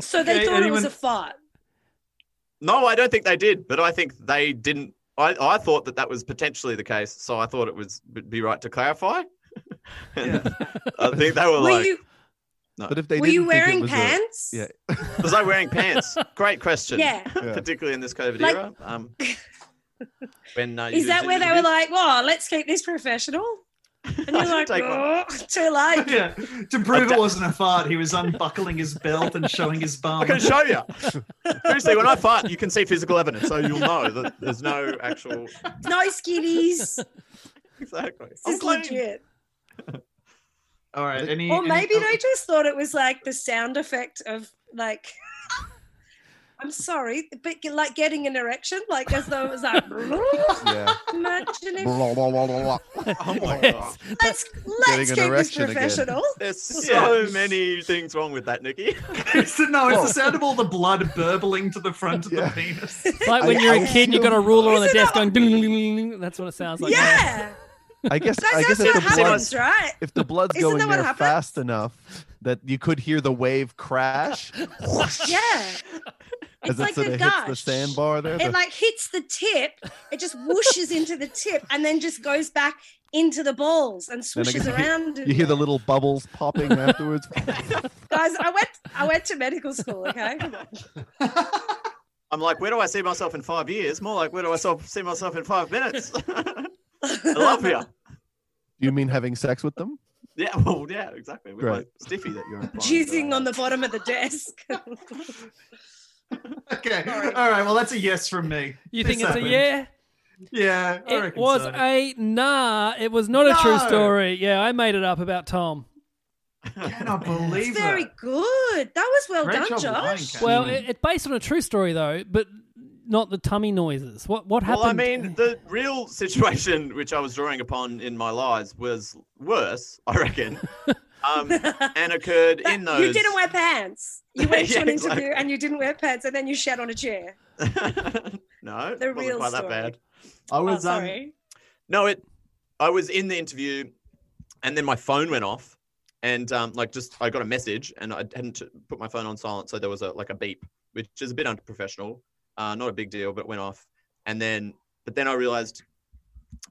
so they Okay, thought it was a fart. No, I don't think they did, but I think they didn't. I, I thought that that was potentially the case, so I thought it was would be right to clarify. [laughs] And I think they were, Were like, you no. But if they were didn't you wearing was a- pants? yeah. [laughs] Was I wearing pants? Great question. Yeah. [laughs] Yeah. Particularly in this COVID Like- era. Um, [laughs] when uh, Is that where they were like, "Oh, let's keep this professional"? And you're like, take "Oh, "Too late." Yeah. To prove it wasn't a fart, he was unbuckling his belt and showing his bum. I can show you. Seriously, when I fart, you can see physical evidence, so you'll know that there's no actual. No skitties. Exactly. This I'm is clean. legit. All right. Any, Or any- maybe they just thought it was like the sound effect of like. [laughs] I'm sorry, but like getting an erection, like as though it was like. [laughs] Yeah. Imagine if. [laughs] Oh my god. let's Getting let's keep this erection again. professional. There's so many things wrong with that, Nikki. It's the, no, it's Well- the sound of all the blood burbling to the front of Yeah. the penis. It's like when I- you're a I kid and you've got a ruler on the desk going ding, ding, ding, ding. That's what it sounds like. yeah, I guess that's, I guess that's if what the blood right? if the blood's Isn't going there happens? fast enough that you could hear the wave crash Yeah, as it's it like sort a of hits the sandbar there. It the- like hits the tip, it just whooshes into the tip, and then just goes back into the balls and and swishes guess around. in you hear the little bubbles popping [laughs] afterwards. guys. I went, I went to medical school. Okay, I'm like, where do I see myself in five years? More like, where do I see myself in five minutes? [laughs] I love you. Do you mean having sex with them? Yeah, well, yeah, exactly. With my stiffy that you're implying. jizzing on the bottom of the desk. [laughs] Okay. All right. Well, that's a yes from me. You This think it's happened. a yeah? Yeah. I It was so. a nah. It was not a true story. Yeah, I made it up about Tom. cannot believe It's very good. That was well Great done, job Josh. Kat. Well, it, it's based on a true story though, but not the tummy noises. What what happened? Well, I mean, the real [laughs] situation which I was drawing upon in my lies was worse, I reckon, [laughs] um, and occurred That- in those. You didn't wear pants. You [laughs] went Yeah, to an interview exactly. and you didn't wear pants, and then you shat on a chair. no, The it wasn't real quite that story. bad. I Oh, was um, sorry. no, it. I was in the interview, and then my phone went off, and um, like just I got a message, and I hadn't put my phone on silent, so there was a like a beep, which is a bit unprofessional. Uh, not a big deal, but it went off, and then but then I realized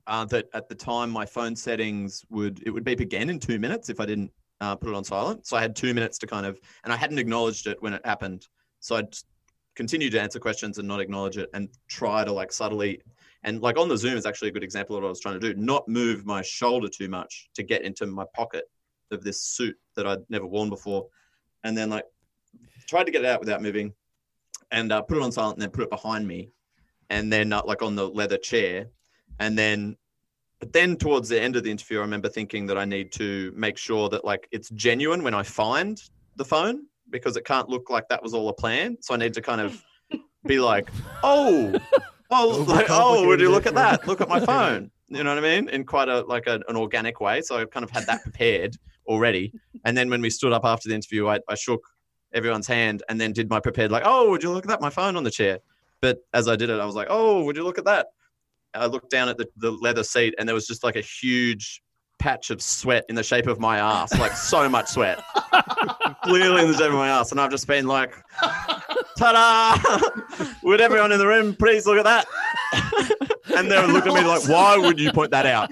uh, that at the time my phone settings would it would beep again in two minutes if I didn't uh, put it on silent. So I had two minutes to kind of, and I hadn't acknowledged it when it happened. So I'd continue to answer questions and not acknowledge it, and try to like subtly and like on the Zoom is actually a good example of what I was trying to do. Not move my shoulder too much to get into my pocket of this suit that I'd never worn before, and then like tried to get it out without moving, and uh, put it on silent, and then put it behind me, and then uh, like on the leather chair, and then. But then towards the end of the interview, I remember thinking that I need to make sure that like it's genuine when I find the phone because it can't look like that was all a plan. So I need to kind of [laughs] be like, oh, oh, like, oh, would you look at that? Look at my [laughs] phone. You know what I mean? In quite a like a, an organic way. So I kind of had that prepared already. And then when we stood up after the interview, I, I shook everyone's hand and then did my prepared like, oh, would you look at that? My phone on the chair. But as I did it, I was like, oh, would you look at that? I looked down at the, the leather seat and there was just like a huge patch of sweat in the shape of my ass, like so much sweat, [laughs] clearly in the shape of my ass, and I've just been like, "Ta-da! Would everyone in the room please look at that?" [laughs] and they looked at me like, "Why would you point that out?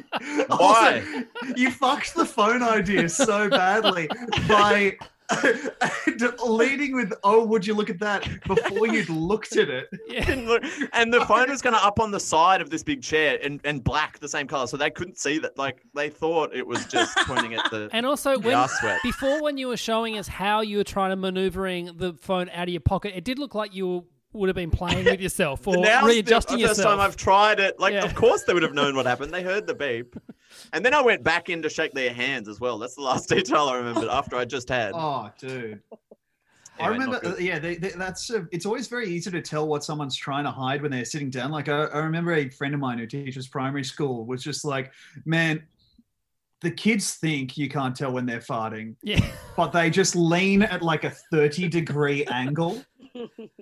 Why?" Also, you fucked the phone idea so badly by [laughs] leading with, "Oh, would you look at that?" before you'd looked at it. [laughs] Didn't look- and the phone was kind of up on the side of this big chair and, and black, the same color, so they couldn't see that. Like they thought it was just pointing at the [laughs] And also, when sweat. before when you were showing us how you were trying to maneuvering the phone out of your pocket, it did look like you would have been playing with yourself or [laughs] Now's readjusting the first time I've tried it. Like, Yeah. of course they would have known what happened. They heard the beep, and then I went back in to shake their hands as well. That's the last [laughs] detail I remembered after I just had. Oh, dude. I remember, uh, yeah, they, they, that's uh, it's always very easy to tell what someone's trying to hide when they're sitting down. Like I, I remember a friend of mine who teaches primary school was just like, man, the kids think you can't tell when they're farting, yeah. but they just lean at like a thirty degree angle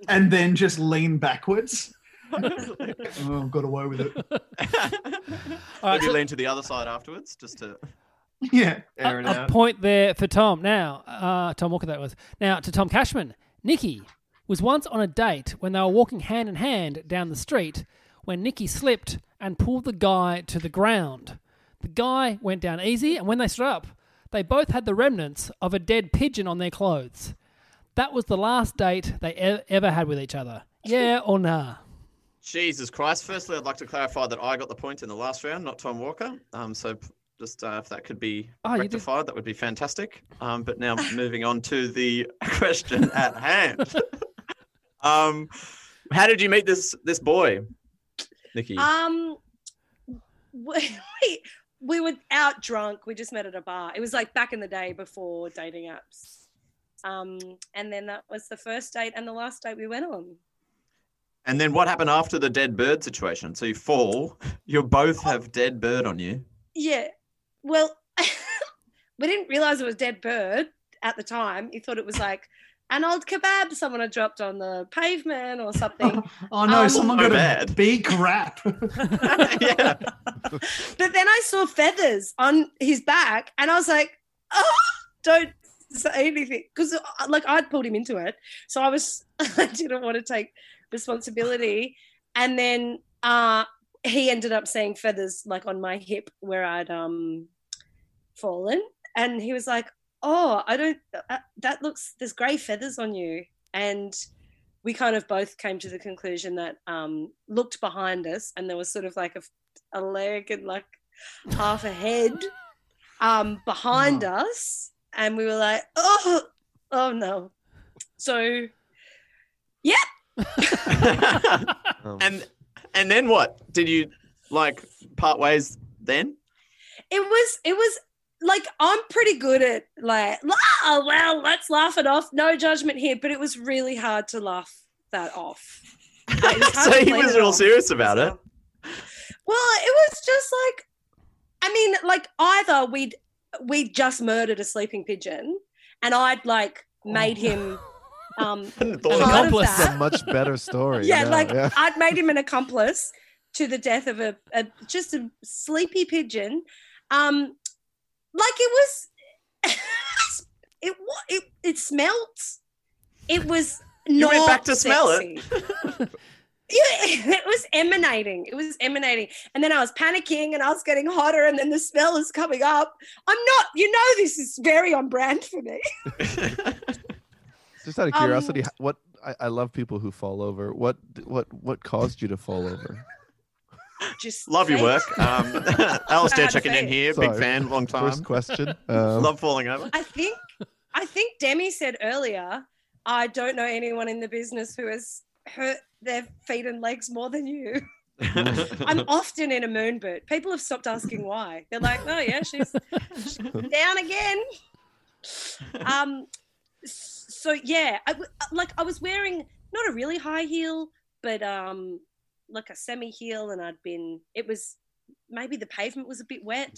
and then just lean backwards. oh, got away with it. [laughs] All right, Maybe so- lean to the other side afterwards, just to. Yeah, air it a, a out. point there for Tom. Now, uh, Tom Walker, that was. Now, to Tom Cashman. Nikki was once on a date when they were walking hand in hand down the street when Nikki slipped and pulled the guy to the ground. The guy went down easy, and when they stood up, they both had the remnants of a dead pigeon on their clothes. That was the last date they e- ever had with each other. Yeah or nah? Jesus Christ! Firstly, I'd like to clarify that I got the point in the last round, not Tom Walker. Um, so just uh, if that could be Oh, you did- rectified, that would be fantastic. Um, but now [laughs] moving on to the [laughs] question at hand. [laughs] um, how did you meet this this boy, Nikki? Um, we, we were out drunk. We just met at a bar. It was like back in the day before dating apps. Um, and then that was the first date and the last date we went on. and then what happened after the dead bird situation? So you fall, [laughs] you both have dead bird on you. Yeah. Well, [laughs] we didn't realize it was dead bird at the time. You thought it was like an old kebab someone had dropped on the pavement or something. [laughs] Oh no, Um, someone So got a bad. big crap. yeah. But then I saw feathers on his back, and I was like, "Oh, don't [laughs] say anything," because like I'd pulled him into it, so I was [laughs] I didn't want to take responsibility. And then uh, he ended up seeing feathers like on my hip where I'd um fallen, and he was like, "Oh, I don't. Uh, that looks there's grey feathers on you," and we kind of both came to the conclusion that um, looked behind us and there was sort of like a, a leg and like half a head um, behind us and we were like oh oh no so yeah [laughs] and and then what? Did you like part ways then? it was it was like i'm pretty good at like oh well let's laugh it off no judgment here but it was really hard to laugh that off [laughs] it was hard so he was real off. serious about it. Well, it was just like, I mean, like either we'd we'd just murdered a sleeping pigeon, and I'd like made him [laughs] um Hadn't part thought of about accomplice. A much better story. Yeah, now, like yeah. I'd made him an [laughs] accomplice to the death of a, a just a sleepy pigeon. Um, like it was, [laughs] it it it smelt. It was You not went back to smell it? Sexy. [laughs] Yeah, it was emanating. It was emanating. And then I was panicking and I was getting hotter and then the smell is coming up. I'm not, you know, this is very on brand for me. [laughs] Just out of Um, curiosity, h- what I, I love people who fall over. What what what caused you to fall over? [laughs] Just Love your work. Um, Alistair Bad checking in fate. here. Big fan, long time. First question. Um, Love falling over. I think, I think Demi said earlier, I don't know anyone in the business who has hurt their feet and legs more than you. [laughs] [laughs] I'm often in a moon boot. People have stopped asking why. They're like, oh yeah, she's, she's [laughs] down again. Um, so yeah, I w- like I was wearing not a really high heel, but um, like a semi heel, and I'd been. It was maybe the pavement was a bit wet.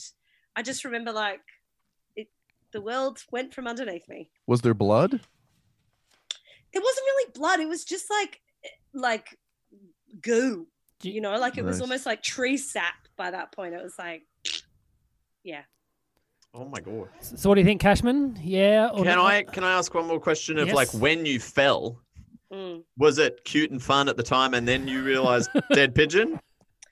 I just remember like it. The world went from underneath me. was there blood? There wasn't really blood. It was just like like goo. You- You know, like it was almost like tree sap by that point. It was like, yeah. Oh my god. So what do you think, Cashman? Yeah. Or Can no? I can I ask one more question of Yes. like when you fell? Mm. Was it cute and fun at the time, and then you realized [laughs] dead pigeon?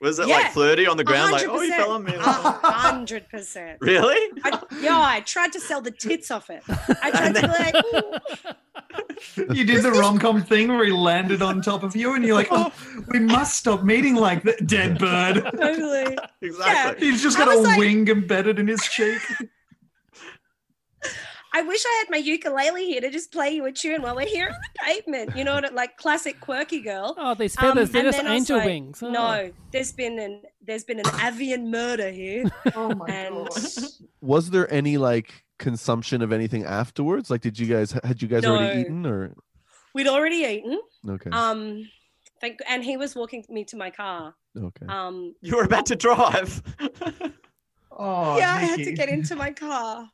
Was it like Yeah. flirty on the ground, like oh you fell on me? Hundred percent. [laughs] Really? I, yeah, I tried to sell the tits off it. I [laughs] tried to be like, "Ooh." You did the rom com thing where he landed on top of you, and you're like, "Oh, we must stop meeting like that, dead bird." totally. [laughs] Exactly. He's just got a like- wing embedded in his cheek. I wish I had my ukulele here to just play you a tune while we're here on the pavement. You know [laughs] what? Like classic quirky girl. Oh, these feathers, they're just then I was angel like, wings. Oh. No, there's been an there's been an avian murder here. [laughs] Oh my and Was there any like consumption of anything afterwards? Like, did you guys had you guys already eaten or we'd already eaten. okay? Um, thank, and he was walking me to my car. okay. Um, You were about to drive. Oh, [laughs] yeah, I had to get into my car.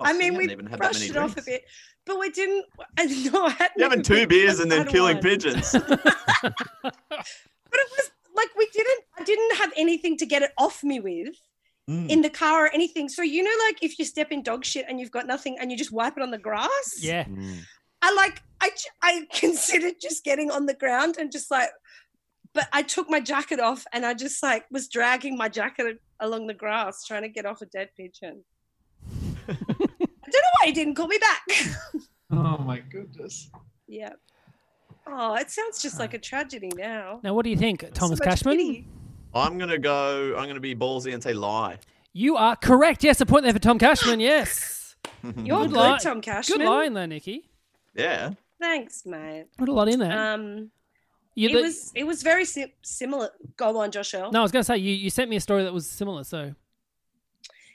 Oh, I mean, we even had that brushed many it off a bit, but we didn't. [laughs] I know I hadn't You having two beers and then killing one. pigeons. [laughs] But it was like we didn't. I didn't have anything to get it off me with. Mm. In the car or anything. So, you know, like if you step in dog shit and you've got nothing and you just wipe it on the grass. Yeah. Mm. I like I I [laughs] considered just getting on the ground and just like but I took my jacket off and I just like was dragging my jacket along the grass trying to get off a dead pigeon. I don't know why he didn't call me back. [laughs] Oh my goodness. yeah. Oh, it sounds just like a tragedy now. Now, what do you think, Thomas so Cashman? pity. I'm gonna go. I'm gonna be ballsy and say lie. You are correct. Yes, a point there for Tom Cashman. Yes. [laughs] You're Good good, line. Tom Cashman. Good line there, Nikki. Yeah. Thanks, mate. Put a lot in there. Um, You- it the- was it was very sim- similar. Go on, Joshua. No, I was going to say you, you sent me a story that was similar. So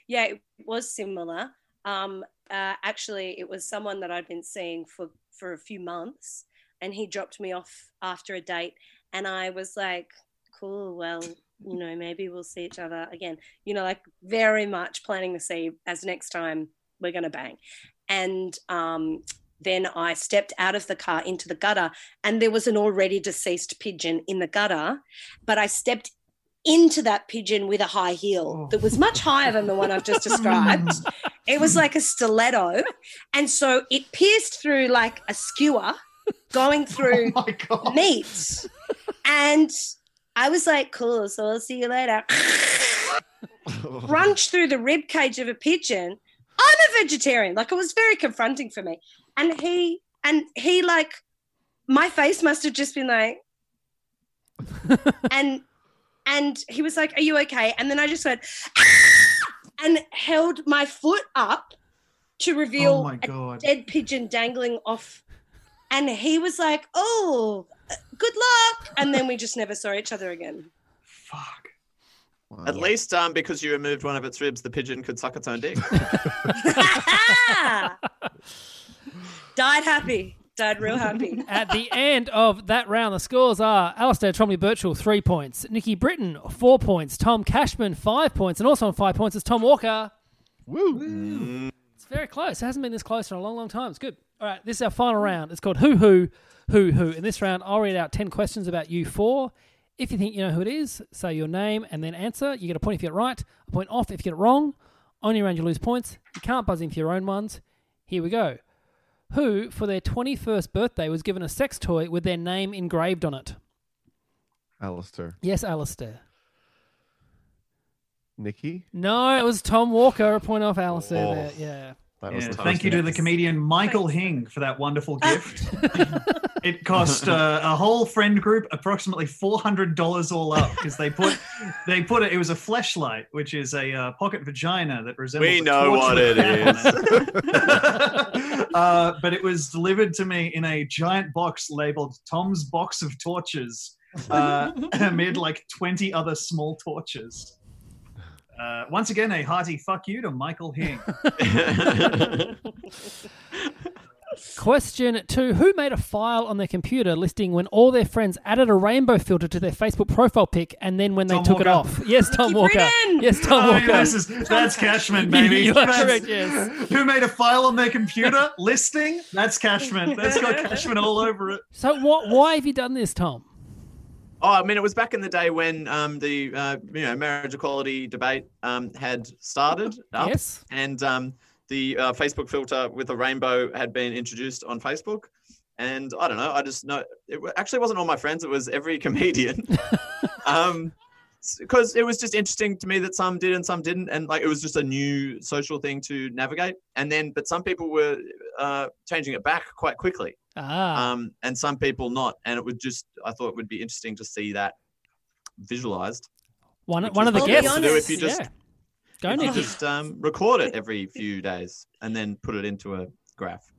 Yeah, it was similar. Um, uh, actually, it was someone that I'd been seeing for for a few months, and he dropped me off after a date, and I was like, "Cool, well, you know, maybe we'll see each other again." You know, like very much planning to see as next time we're gonna bang, and um, then I stepped out of the car into the gutter, and there was an already deceased pigeon in the gutter, but I stepped into that pigeon with a high heel oh. that was much higher than the one I've just described. [laughs] It was like a stiletto. And so it pierced through like a skewer going [laughs] oh through Oh meat. And I was like, cool, so I'll see you later. [laughs] Crunch through the rib cage of a pigeon. I'm a vegetarian. Like it was very confronting for me. And he and he like my face must have just been like and and he was like, Are you okay? And then I just went [laughs] and held my foot up to Oh reveal my a dead pigeon dangling off. And he was like, Oh, good luck. And then we just never saw each other again. Fuck. At least, um, because you removed one of its ribs, the pigeon could suck its own dick. [laughs] [laughs] Died happy. Died real happy. [laughs] at the end of that round, the scores are Alistair Tremblay Birchall, three points. Nikki Britton, four points. Tom Cashman, five points. And also on five points is Tom Walker. Woo! It's very close. It hasn't been this close in a long, long time. It's good. All right, this is our final round. It's called Who Who Who Who. In this round, I'll read out 10 questions about you four. If you think you know who it is, say your name and then answer. You get a point if you get it right, a point off if you get it wrong. On your round, you lose points. You can't buzz in for your own ones. Here we go. Who, for their 21st birthday, was given a sex toy with their name engraved on it? Alistair. Yes, Alistair. Nikki. No, it was Tom Walker. A point off Alistair Oh. there. Yeah. That was Yeah, the thank you to the comedian Michael Hing for that wonderful gift. [laughs] it cost uh, a whole friend group approximately four hundred dollars all up because they put they put it. It was a Fleshlight, which is a uh, pocket vagina that resembles. We know torch what it is. it a is. hat on it. uh, but it was delivered to me in a giant box labeled "Tom's Box of Torches," uh, [laughs] amid like twenty other small torches. Uh, once again, a hearty fuck you to Michael Hing. [laughs] Question two Who made a file on their computer listing when all their friends added a rainbow filter to their Facebook profile pic and then when they Tom took it off? Yes, Tom Nikki Walker. Britton! Yes, Tom Oh, Walker. this is, that's Cashman, baby. [laughs] You are That's- correct, yes. Who made a file on their computer listing? That's Cashman. That's got Cashman all over it. So, what? why have you done this, Tom? Oh, I mean, it was back in the day when um, the uh, you know marriage equality debate um, had started. Up, Yes. And um, the uh, Facebook filter with a rainbow had been introduced on Facebook. And I don't know. I just know it actually wasn't all my friends. It was every [laughs] comedian. [laughs] um, because it was just interesting to me that some did and some didn't, and like it was just a new social thing to navigate. And then, but some people were uh, changing it back quite quickly Ah, um, and some people not. And it would just, I thought it would be interesting to see that visualized. one one of the guests. do if you just, yeah. Go if you just um, record it every few days and then put it into a graph.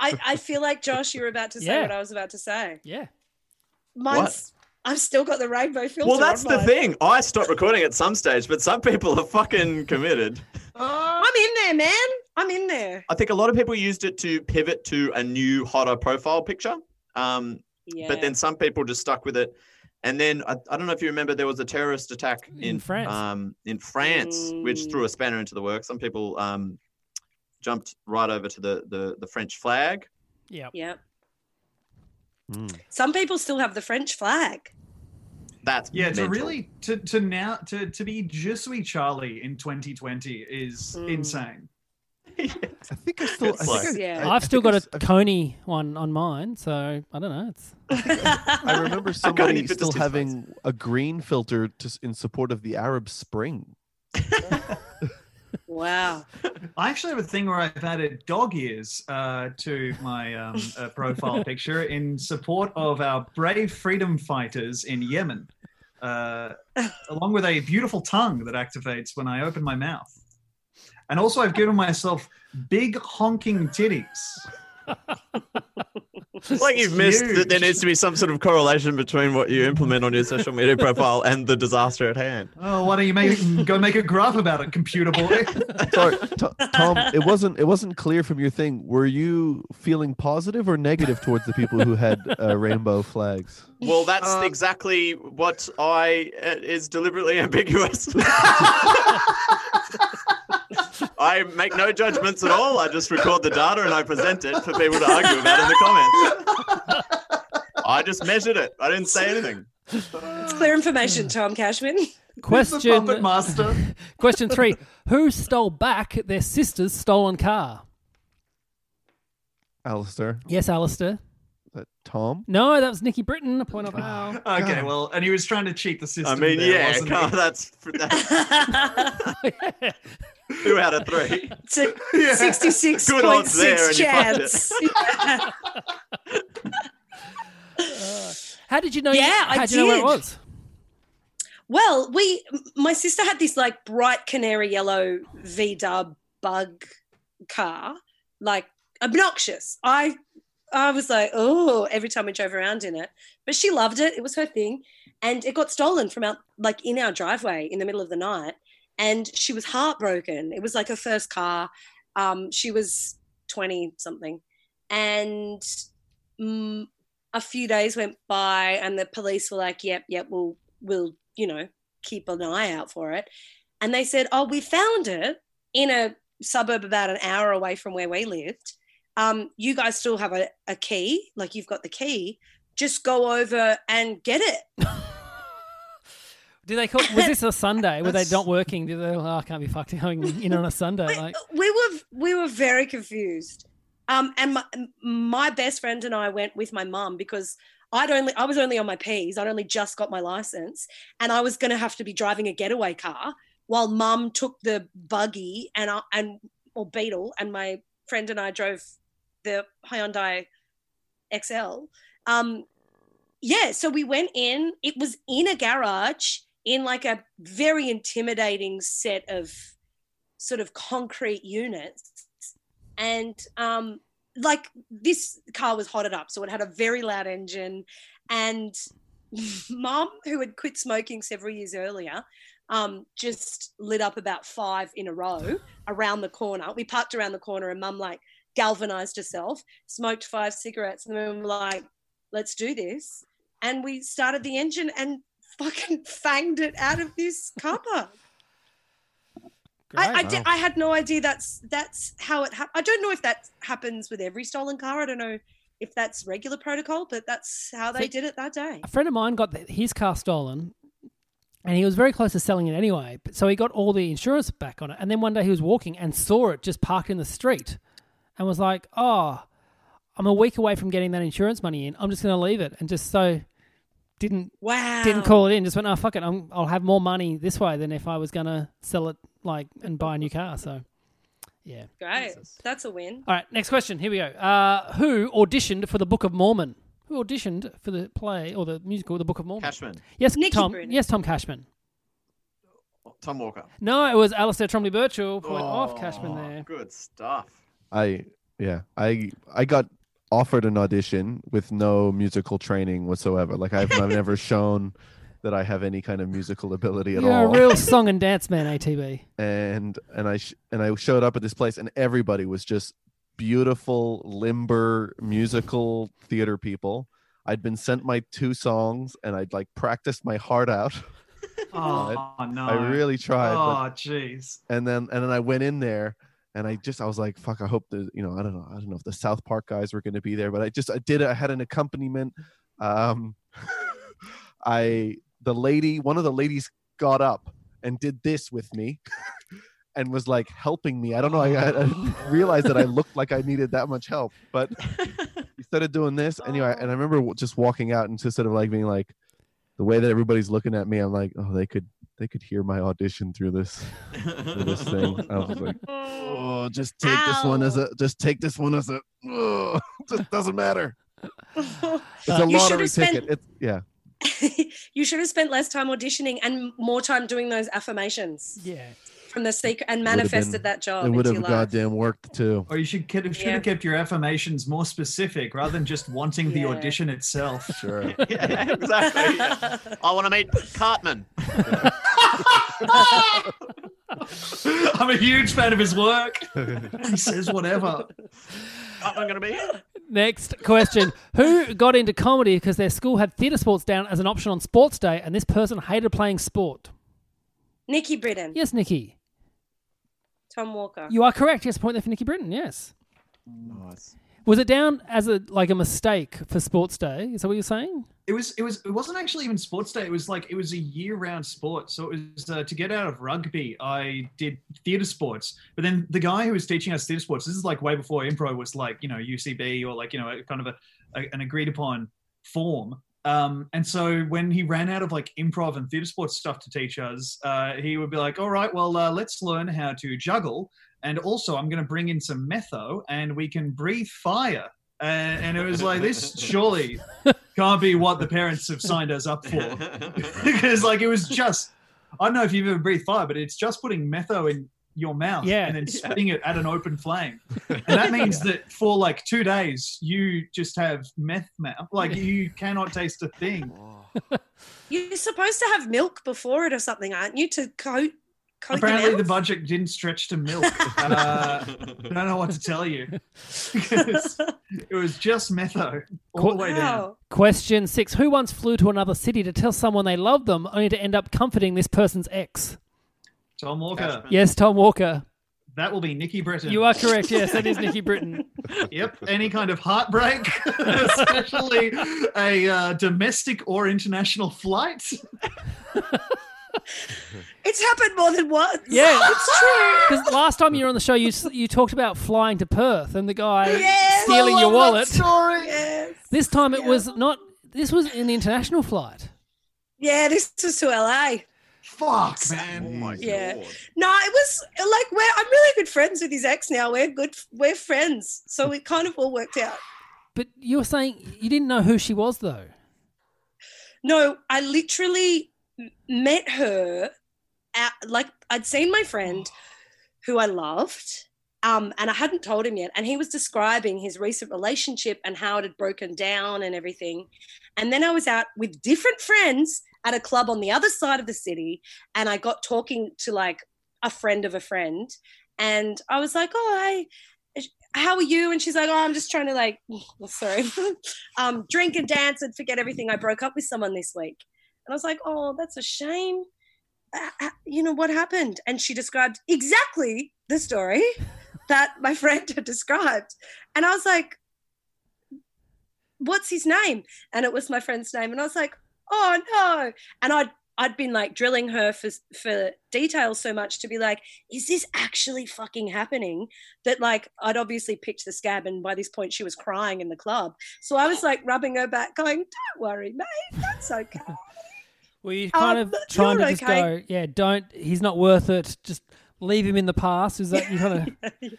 I, I feel like Josh, you were about to say Yeah. what I was about to say. Yeah. Mine's I've still got the rainbow filter. Well, that's on the mine. thing. I stopped recording at some stage, but some people are fucking committed. I'm in there, man. I'm in there. I think a lot of people used it to pivot to a new, hotter profile picture. Um, Yeah. But then some people just stuck with it. And then I, I don't know if you remember, there was a terrorist attack in, In France. Um, in France, which Mm. threw a spanner into the works. Some people um, jumped right over to the, the, the French flag. Yeah. yeah. Hmm. Some people still have the French flag. That's Yeah, to really to to now to to be Je suis Charlie in 2020 is Mm. insane. I think I still. I think I, yeah. I, have I still got I a s- I've- Coney one on mine, so I don't know. It's [laughs] I remember [laughs] can't somebody even still just his having a green filter to, in support of the Arab Spring. [laughs] Wow. I actually have a thing where I've added dog ears uh, to my um, uh, profile picture in support of our brave freedom fighters in Yemen, uh, along with a beautiful tongue that activates when I open my mouth. And also, I've given myself big honking titties. It's [laughs] like you've missed that there needs to be some sort of correlation between what you implement on your social media [laughs] profile and the disaster at hand. Oh, why don't you make go make a graph about it, computer boy? [laughs] Sorry, T- Tom. It wasn't. It wasn't clear from your thing. Were you feeling positive or negative towards the people who had uh, rainbow flags? Well, that's Uh, exactly what I uh, is deliberately ambiguous. I make no judgments at all. I just record the data and I present it for people to argue about in the comments. I just measured it. I didn't say anything. It's clear information, Tom Cashman. question. puppet master. [laughs] Question three: Who stole back their sister's stolen car? Alistair, Yes, Alistair. That Tom. No, that was Nikki Britton. A point of Al. Ah. Okay, well, and he was trying to cheat the system. I mean, there, yeah, wasn't he? that's, that's [laughs] [laughs] two out of three. It's [laughs] a Yeah. sixty-six Good odds there, six and you fucked chance. Uh, how did you know? Yeah, you, I how did you know where it did. was? Well, we, my sister had this like bright canary yellow V Dub bug car, like obnoxious. I, I was like, oh, every time we drove around in it, but she loved it. It was her thing, and it got stolen from out like in our driveway in the middle of the night, and she was heartbroken. It was like her first car. Um, she was twenty something, and. Mm, a few days went by and the police were like, yep, yep, we'll, we'll, you know, keep an eye out for it. And they said, oh, we found it in a suburb about an hour away from where we lived. Um, you guys still have a, a key, like you've got the key. Just go over and get it. [laughs] Did they call? Was this a Sunday? Were they not working? Did they? Oh, I can't be fucked going in on a Sunday. We, Like, we were we were very confused. Um, and my, my best friend and I went with my mum because I'd only I was only on my P's. I'd only just got my license, and I was going to have to be driving a getaway car while mum took the buggy and I, and or Beetle, and my friend and I drove the Hyundai Excel. Um, yeah, so we went in. It was in a garage in like a very intimidating set of sort of concrete units and um like this car was hotted up so it had a very loud engine and [laughs] mom who had quit smoking several years earlier um just lit up about five in a row around the corner we parked around the corner and mum like galvanized herself smoked five cigarettes and then we were like let's do this and we started the engine and fucking [laughs] fanged it out of this car park I, I, great. di- I had no idea that's that's how it. Ha- I don't know if that happens with every stolen car. I don't know if that's regular protocol, but that's how they See- did it that day. A friend of mine got th- his car stolen, and he was very close to selling it anyway. But so he got all the insurance back on it, and then one day he was walking and saw it just parked in the street, and was like, "Oh, I'm a week away from getting that insurance money in. I'm just going to leave it," and just so didn't Wow. didn't call it in. Just went, "Oh fuck it, I'm, I'll have more money this way than if I was going to sell it like and buy a new car." So, yeah. Great. That's a win. All right, next question. Here we go. Uh, who auditioned for the Book of Mormon? Who auditioned for the play or the musical, The Book of Mormon? Cashman. Yes, Nikki Tom. Brennan. Yes, Tom Cashman. Tom Walker. No, it was Alistair Tremblay Birchall. Point off Cashman Oh, there. Good stuff. I yeah, I I got offered an audition with no musical training whatsoever. Like I've, I've never [laughs] shown that I have any kind of musical ability at You're all. a real [laughs] song and dance man, ATB. and and I sh- and I showed up at this place, and everybody was just beautiful, limber, musical theater people. I'd been sent my two songs, and I'd like practiced my heart out. [laughs] Oh no! I really tried, Oh jeez. and then and then I went in there and I just I was like fuck I hope the you know I don't know I don't know if the South Park guys were going to be there but I just I did it I had an accompaniment um [laughs] I the lady one of the ladies got up and did this with me [laughs] and was like helping me. I don't know I, I didn't that I [laughs] looked like I needed that much help but instead of doing this. Anyway and I remember just walking out and just sort of like being like the way that everybody's looking at me I'm like oh they could they could hear my audition through this through this thing. I was like, [laughs] oh, just take this one as a, just take this one as a, oh, [laughs] just doesn't matter. [laughs] It's a You lottery should've spent- ticket. It's yeah. you should have spent less time auditioning and more time doing those affirmations Yeah. From the secret and manifested been- that job It would into have goddamn worked too. Or you should should have Yeah. kept your affirmations more specific rather than just wanting the audition itself. [laughs] Sure. yeah, [laughs] exactly. yeah. I want to meet Cartman. [laughs] I'm a huge fan of his work. he says whatever. I'm going to be here. Next question. Who got into comedy because their school had theatre sports down as an option on sports day and this person hated playing sport? Nikki Britton, Yes, Nikki. Tom Walker. You are correct. Yes, point there for Nikki Britton. Yes. Nice. Was it down as a like a mistake for sports day? Is that what you're saying? It was. It was. It wasn't actually even sports day. It was like it was a year-round sport. So it was uh, to get out of rugby. I did theatre sports, but then the guy who was teaching us theatre sports. This is like way before improv was like you know UCB or like you know kind of a, a an agreed upon form. Um, and so when he ran out of like improv and theatre sports stuff to teach us, uh, he would be like, "All right, well, uh, let's learn how to juggle." And also, I'm going to bring in some metho, and we can breathe fire. And, and it was like, this surely can't be what the parents have signed us up for. [laughs] because, like, it was just, I don't know if you've ever breathed fire, but it's just putting metho in your mouth Yeah. and then spitting it at an open flame. [laughs] And that means that for like two days, you just have meth mouth. Like, you cannot taste a thing. [laughs] You're supposed to have milk before it or something, aren't you? To coat. coat Apparently, the budget didn't stretch to milk. [laughs] Uh, I don't know what to tell you. Because it was just metho all the way down. Wow. Question six. Who once flew to another city to tell someone they loved them only to end up comforting this person's ex? Tom Walker. Cashman. Yes, Tom Walker. That will be Nikki Britton. You are correct. Yes, that is Nikki Britton. [laughs] Yep. Any kind of heartbreak, [laughs] especially a uh, domestic or international flight. [laughs] It's happened more than once. Yeah. it's true. Because last time you were on the show, you you talked about flying to Perth and the guy Yes, stealing your wallet. Story. Yes. This time it Yeah. was not. This was an international flight. Yeah, this was to LA. Fuck, Oh man. my Yeah. god. No, it was like we're I'm really good friends with his ex now. We're good we're friends. So it kind of all worked out. But you were saying you didn't know who she was, though. No, I literally met her at like I'd seen my friend who I loved. Um, and I hadn't told him yet. And he was describing his recent relationship and how it had broken down and everything. And then I was out with different friends at a club on the other side of the city. And I got talking to like a friend of a friend. And I was like, oh, I, how are you? And she's like, oh, I'm just trying to like, [laughs] sorry, [laughs] um, drink and dance and forget everything. I broke up with someone this week. And I was like, oh, that's a shame. Uh, uh, you know what happened? And she described exactly the story [laughs] that my friend had described. And I was like, what's his name? And it was my friend's name. And I was like, oh no. And I'd I'd been like drilling her for for details so much to be like, is this actually fucking happening? That like I'd obviously picked the scab, and by this point she was crying in the club. So I was like rubbing her back, going, "Don't worry, mate, that's okay." [laughs] well, you kind Um, of trying to you're just okay. go, yeah, don't, he's not worth it. Just leave him in the past. Is that you kind of, [laughs]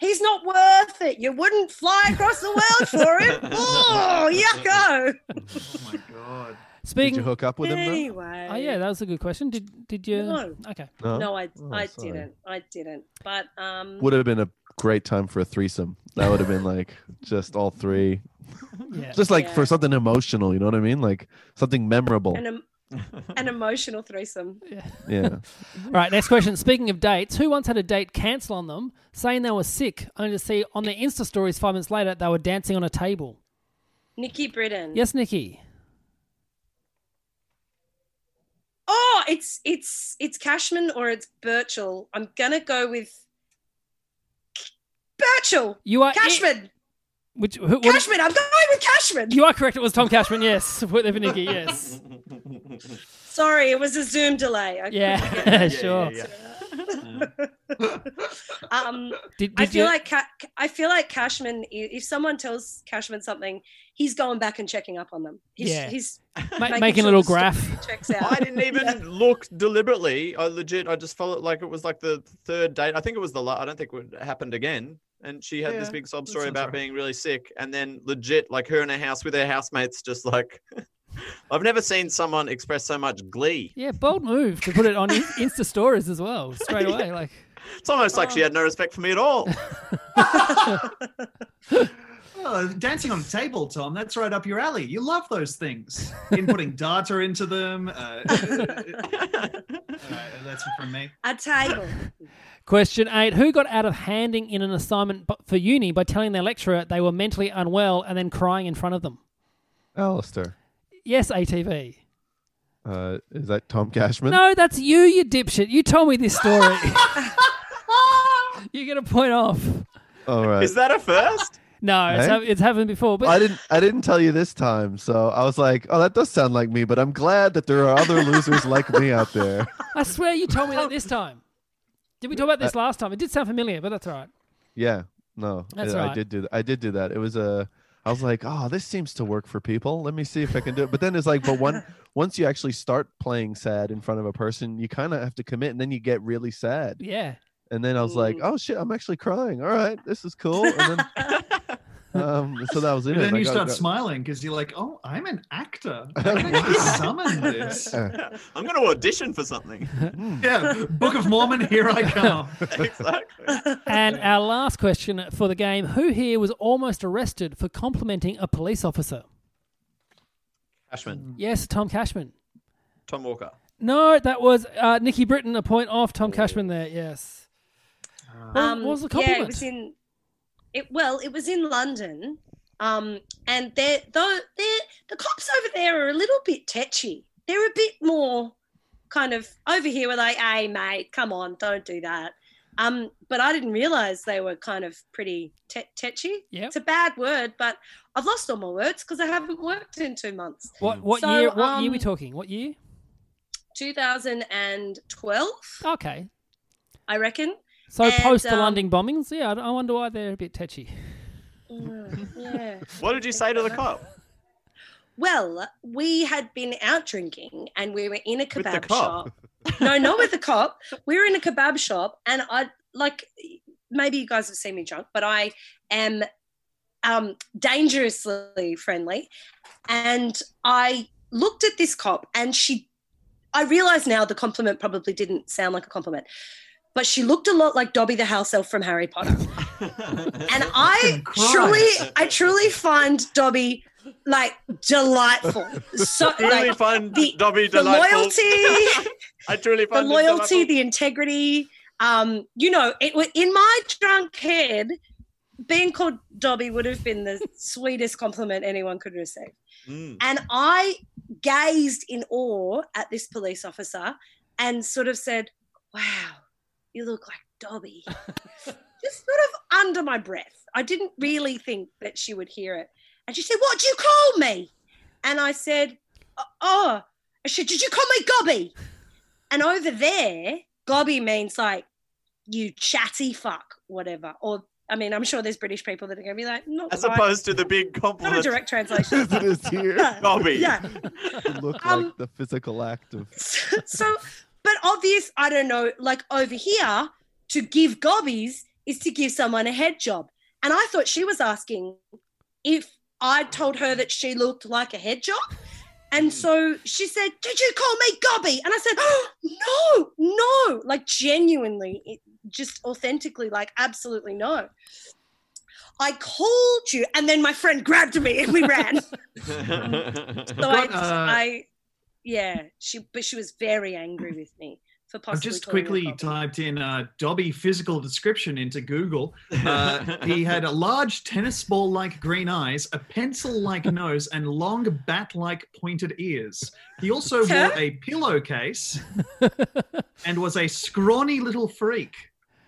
He's not worth it. You wouldn't fly across the world for him. [laughs] Oh, yucko. Oh my god. Speaking, Did you hook up with him? Anyway. oh yeah, that was a good question. Did, did you? No. Okay. No. No, I, Oh, I sorry. didn't. I didn't. But um, Would have been a great time for a threesome. That would have been like just all three, [laughs] Yeah. just like for something emotional. You know what I mean? Like something memorable. an, em- an emotional threesome. Yeah. Yeah. All [laughs] right, next question. Speaking of dates, who once had a date cancel on them, saying they were sick, only to see on their Insta stories five minutes later they were dancing on a table? Nikki Britton. Yes, Nikki. Oh, it's it's it's Cashman or it's Birchall. I'm gonna go with Birchall. You are Cashman. Which who, what- Cashman. I'm going with Cashman. You are correct. It was Tom Cashman. Yes, [laughs] with Nikki. Yes. Sorry, it was a Zoom delay. I Yeah, couldn't [laughs] get sure. it. [laughs] um, Did, I feel you- like Ca- I feel like Cashman. If someone tells Cashman something, he's going back and checking up on them. He's, Yeah. he's Ma- making making a little graph. Checks out. I didn't even look deliberately. I legit, I just felt like it was like the third date. I think it was the last. I don't think it happened again. And she had this big sob story about right. being really sick, and then legit, like her in a house with her housemates, just like. [laughs] I've never seen someone express so much glee. Yeah, bold move to put it on in- Insta stories as well, straight away. [laughs] Like, It's almost like she had no respect for me at all. [laughs] Oh, dancing on a table, Tom. That's right up your alley. You love those things. Inputting [laughs] data into them. Uh, all right, that's from me. A table. question eight: Who got out of handing in an assignment for uni by telling their lecturer they were mentally unwell and then crying in front of them? Alistair. Yes, ATB. Uh, is that Tom Cashman? No, that's you, you dipshit. You told me this story. [laughs] you get a point off. All right. Is that a first? No, it's, Hey? hap- it's happened before. But I didn't. I didn't tell you this time, so I was like, "Oh, that does sound like me." But I'm glad that there are other losers [laughs] like me out there. I swear you told me that this time. Did we talk about this last time? It did sound familiar, but that's all right. Yeah, no, That's I, I right. did do. I did do that. It was a. I was like, "Oh, this seems to work for people. Let me see if I can do it." But then it's like, but one [laughs] once you actually start playing sad in front of a person, you kind of have to commit, and then you get really sad. Yeah. And then I was like, Mm. "Oh shit, I'm actually crying. All right, this is cool." And then, [laughs] um, so that was it. And then I you got- start got- smiling because you're like, oh, I'm an actor. [laughs] I summon this. [laughs] [laughs] I'm going to audition for something. Yeah, Book of Mormon, here I come. exactly. And our last question for the game: Who here was almost arrested for complimenting a police officer? Cashman, Yes, Tom Cashman. Tom Walker. No, that was uh, Nikki Britton. A point off Tom Cashman there. Yes. What, Um, what was the compliment? yeah, it was in. It well, it was in London, um, and they're, though they're, the cops over there are a little bit tetchy. They're a bit more kind of over here. We're like, "Hey, mate, come on, don't do that." Um, but I didn't realize they were kind of pretty te- tetchy. Yep. It's a bad word, but I've lost all my words because I haven't worked in two months. what what So, year? What year we um, talking? What year? 2012, Okay. I reckon. So And, post the um, London bombings, yeah. I, I wonder why they're a bit tetchy. Mm, yeah. [laughs] What did you say to the cop? Well, we had been out drinking and we were in a With the kebab cop? shop. No, not with the cop. We were in a kebab shop and I like maybe you guys have seen me drunk, but I am um dangerously friendly. And I looked at this cop and she I realize now the compliment probably didn't sound like a compliment. But she looked a lot like Dobby the house elf from Harry Potter. [laughs] And I Fucking truly, I truly find Dobby like delightful. So Truly like find the- Dobby the delightful. loyalty, [laughs] I truly the find him loyalty, delightful. the integrity. Um, you know, it wa- in my drunk head, being called Dobby would have been the sweetest compliment anyone could receive. Mm. And I gazed in awe at this police officer and sort of said, Wow, you look like Dobby. [laughs] Just sort of under my breath. I didn't really think that she would hear it. And she said, What do you call me? And I said, Oh, I said, Did you call me Gobby? And over there, Gobby means like you chatty fuck, whatever. Or I mean, I'm sure there's British people that are going to be like, not As quite. opposed to the big not a direct [laughs] translation. As it is here. [laughs] Gobby. Yeah. To look Um, like the physical act of so, but obvious, I don't know, like over here, to give gobbies is to give someone a head job. And I thought she was asking if I told her that she looked like a head job. And so she said, Did you call me Gobby? And I said, oh, No, no, like genuinely, just authentically, like absolutely no. I called you, and then my friend grabbed me and we ran. [laughs] So I, uh, I, yeah, she, but she was very angry with me for possibly. I've just quickly typed in uh, Dobby physical description into Google. Uh, [laughs] he had a large tennis ball like green eyes, a pencil like [laughs] nose, and long bat like pointed ears. He also Huh? wore a pillowcase and was a scrawny little freak.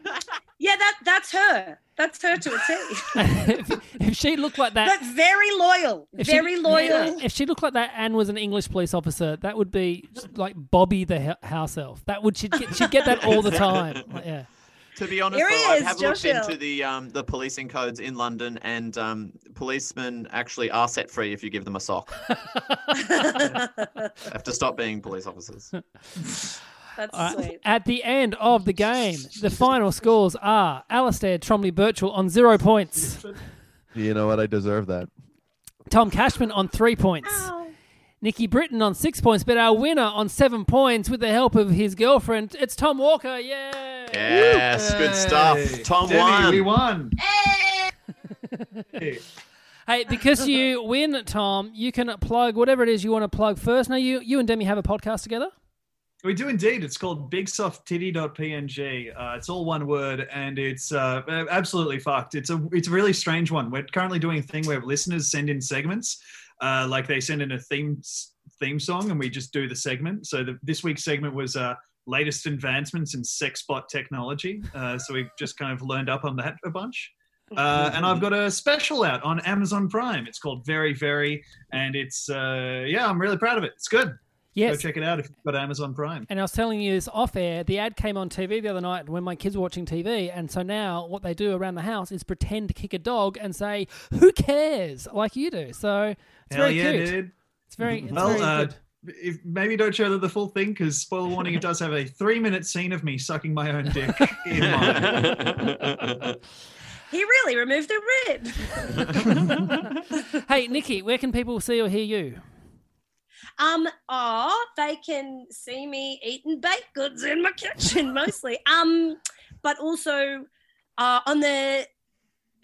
[laughs] Yeah, that that's her. That's her to a T. [laughs] if, if she looked like that, but very loyal, if she- very loyal. If she looked like that and was an English police officer, that would be like Bobby the house elf. That would she'd get, she'd get that all the time. Like, yeah. To be honest, though, I is, have looked Hill. into the um, the policing codes in London, and um, policemen actually are set free if you give them a sock. [laughs] have to stop being police officers. [laughs] That's All right. sweet. At the end of the game, the final scores are Alistair Tremblay Birchall on zero points, you know what? I deserve that. Tom Cashman on three points, Ow. Nikki Britton on six points, but our winner on seven points with the help of his girlfriend, it's Tom Walker. Yay! Yes, good stuff. Tom Demi, won. We won. Hey. [laughs] Hey, because you win, Tom, you can plug whatever it is you want to plug first. Now, you you and Demi have a podcast together. We do indeed. It's called bigsofttitty.png. Uh, it's all one word, and it's uh, absolutely fucked. It's a it's a really strange one. We're currently doing a thing where listeners send in segments, uh, like they send in a theme theme song, and we just do the segment. So the, this week's segment was uh, latest advancements in sexbot technology. Uh, so we've just kind of learned up on that a bunch. Uh, and I've got a special out on Amazon Prime. It's called Very Very, and it's uh, yeah, I'm really proud of it. It's good. Yes. Go check it out if you've got Amazon Prime. And I was telling you this off air. The ad came on TV the other night when my kids were watching TV, and so now what they do around the house is pretend to kick a dog and say, "Who cares?" like you do. So it's Hell very yeah, cute. dude. It's very, it's Well, very uh, good. if maybe don't show them the full thing because spoiler warning, it does have a three-minute scene of me sucking my own dick in mine. [laughs] He really removed a rib. [laughs] hey, Nikki, where can people see or hear you? Um, oh, they can see me eating baked goods in my kitchen mostly. Um, but also uh, on the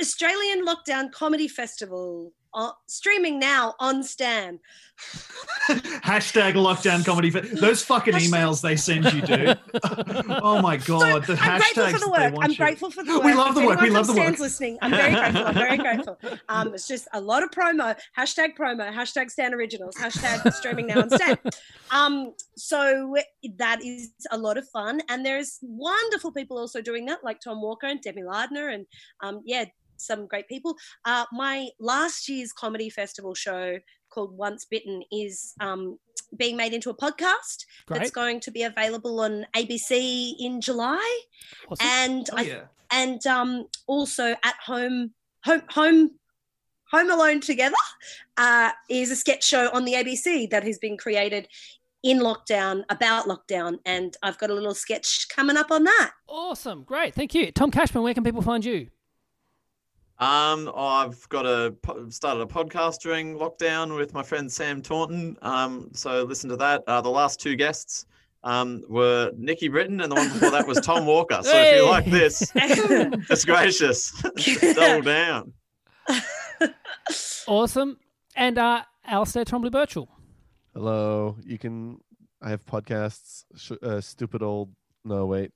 Australian Lockdown Comedy Festival, uh, streaming now on Stan. [laughs] Hashtag lockdown comedy. Those fucking Hashtag- emails they send you, dude. [laughs] oh my god, the I'm grateful for the work. I'm you- grateful for the work. We love the work. We love the Stan's work. listening. I'm very [laughs] grateful. I'm very grateful. Um, it's just a lot of promo. Hashtag promo. Hashtag Stan Originals. Hashtag streaming now on Stan. Um, so that is a lot of fun, and there's wonderful people also doing that, like Tom Walker and Demi Lardner, and um, yeah, some great people. Uh, my last year's comedy festival show called Once Bitten is um, being made into a podcast that's going to be available on ABC in July, Awesome. and Oh, I, yeah. and um, also at home, home, home. Home Alone Together uh, is a sketch show on the ABC that has been created in lockdown about lockdown, and I've got a little sketch coming up on that. Awesome. Great. Thank you. Tom Cashman, where can people find you? Um, I've got a started a podcast during lockdown with my friend Sam Taunton. Um, so listen to that. Uh, the last two guests um, were Nikki Britton, and the one before that was Tom Walker. So if you like this, [laughs] it's gracious. [laughs] Double down. [laughs] Awesome. And uh, Alistair Tremblay Birchall. Hello. You can. I have podcasts. Sh- uh, stupid old. No, wait.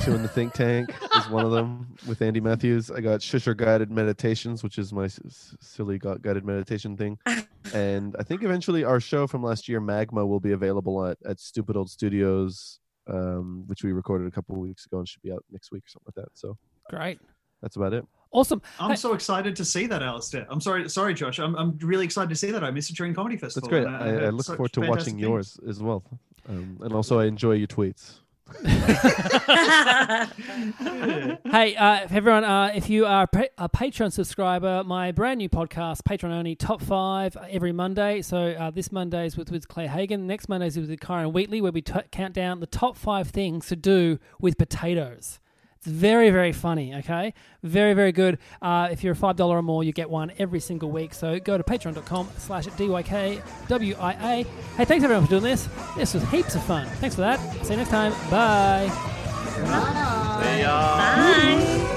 Two in the Think Tank is one of them with Andy Matthews. I got Shusher Guided Meditations, which is my s- s- silly guided meditation thing. [laughs] And I think eventually our show from last year, Magma, will be available at, at Stupid Old Studios, um, which we recorded a couple of weeks ago and should be out next week or something like that. So Great. that's about it. Awesome. I'm Hey- so excited to see that, Alistair. I'm sorry, sorry, Josh. I'm, I'm really excited to see that. I missed it during Comedy Festival. That's Festival. great. and I, I look forward to watching things. yours as well. Um, and also, I enjoy your tweets. Hey, uh, everyone, uh, if you are a pa- a Patreon subscriber, my brand new podcast, Patreon only, top five every Monday. So uh, this Monday is with, with Claire Hagan. Next Monday is with Kyran Wheatley, where we t- count down the top five things to do with potatoes. It's very, very funny, okay? Very, very good. Uh, if you're a $5 or more, you get one every single week. So go to patreon.com slash DYKWIA. Hey, thanks everyone for doing this. This was heaps of fun. Thanks for that. See you next time. Bye. See ya. Bye.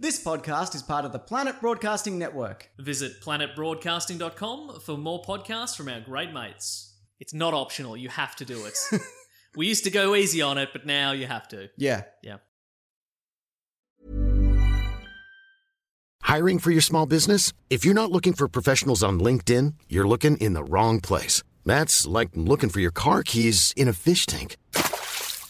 This podcast is part of the Planet Broadcasting Network. Visit planetbroadcasting.com for more podcasts from our great mates. It's not optional, you have to do it. [laughs] we used to go easy on it, but now you have to. Yeah. Yeah. Hiring for your small business? If you're not looking for professionals on LinkedIn, you're looking in the wrong place. That's like looking for your car keys in a fish tank.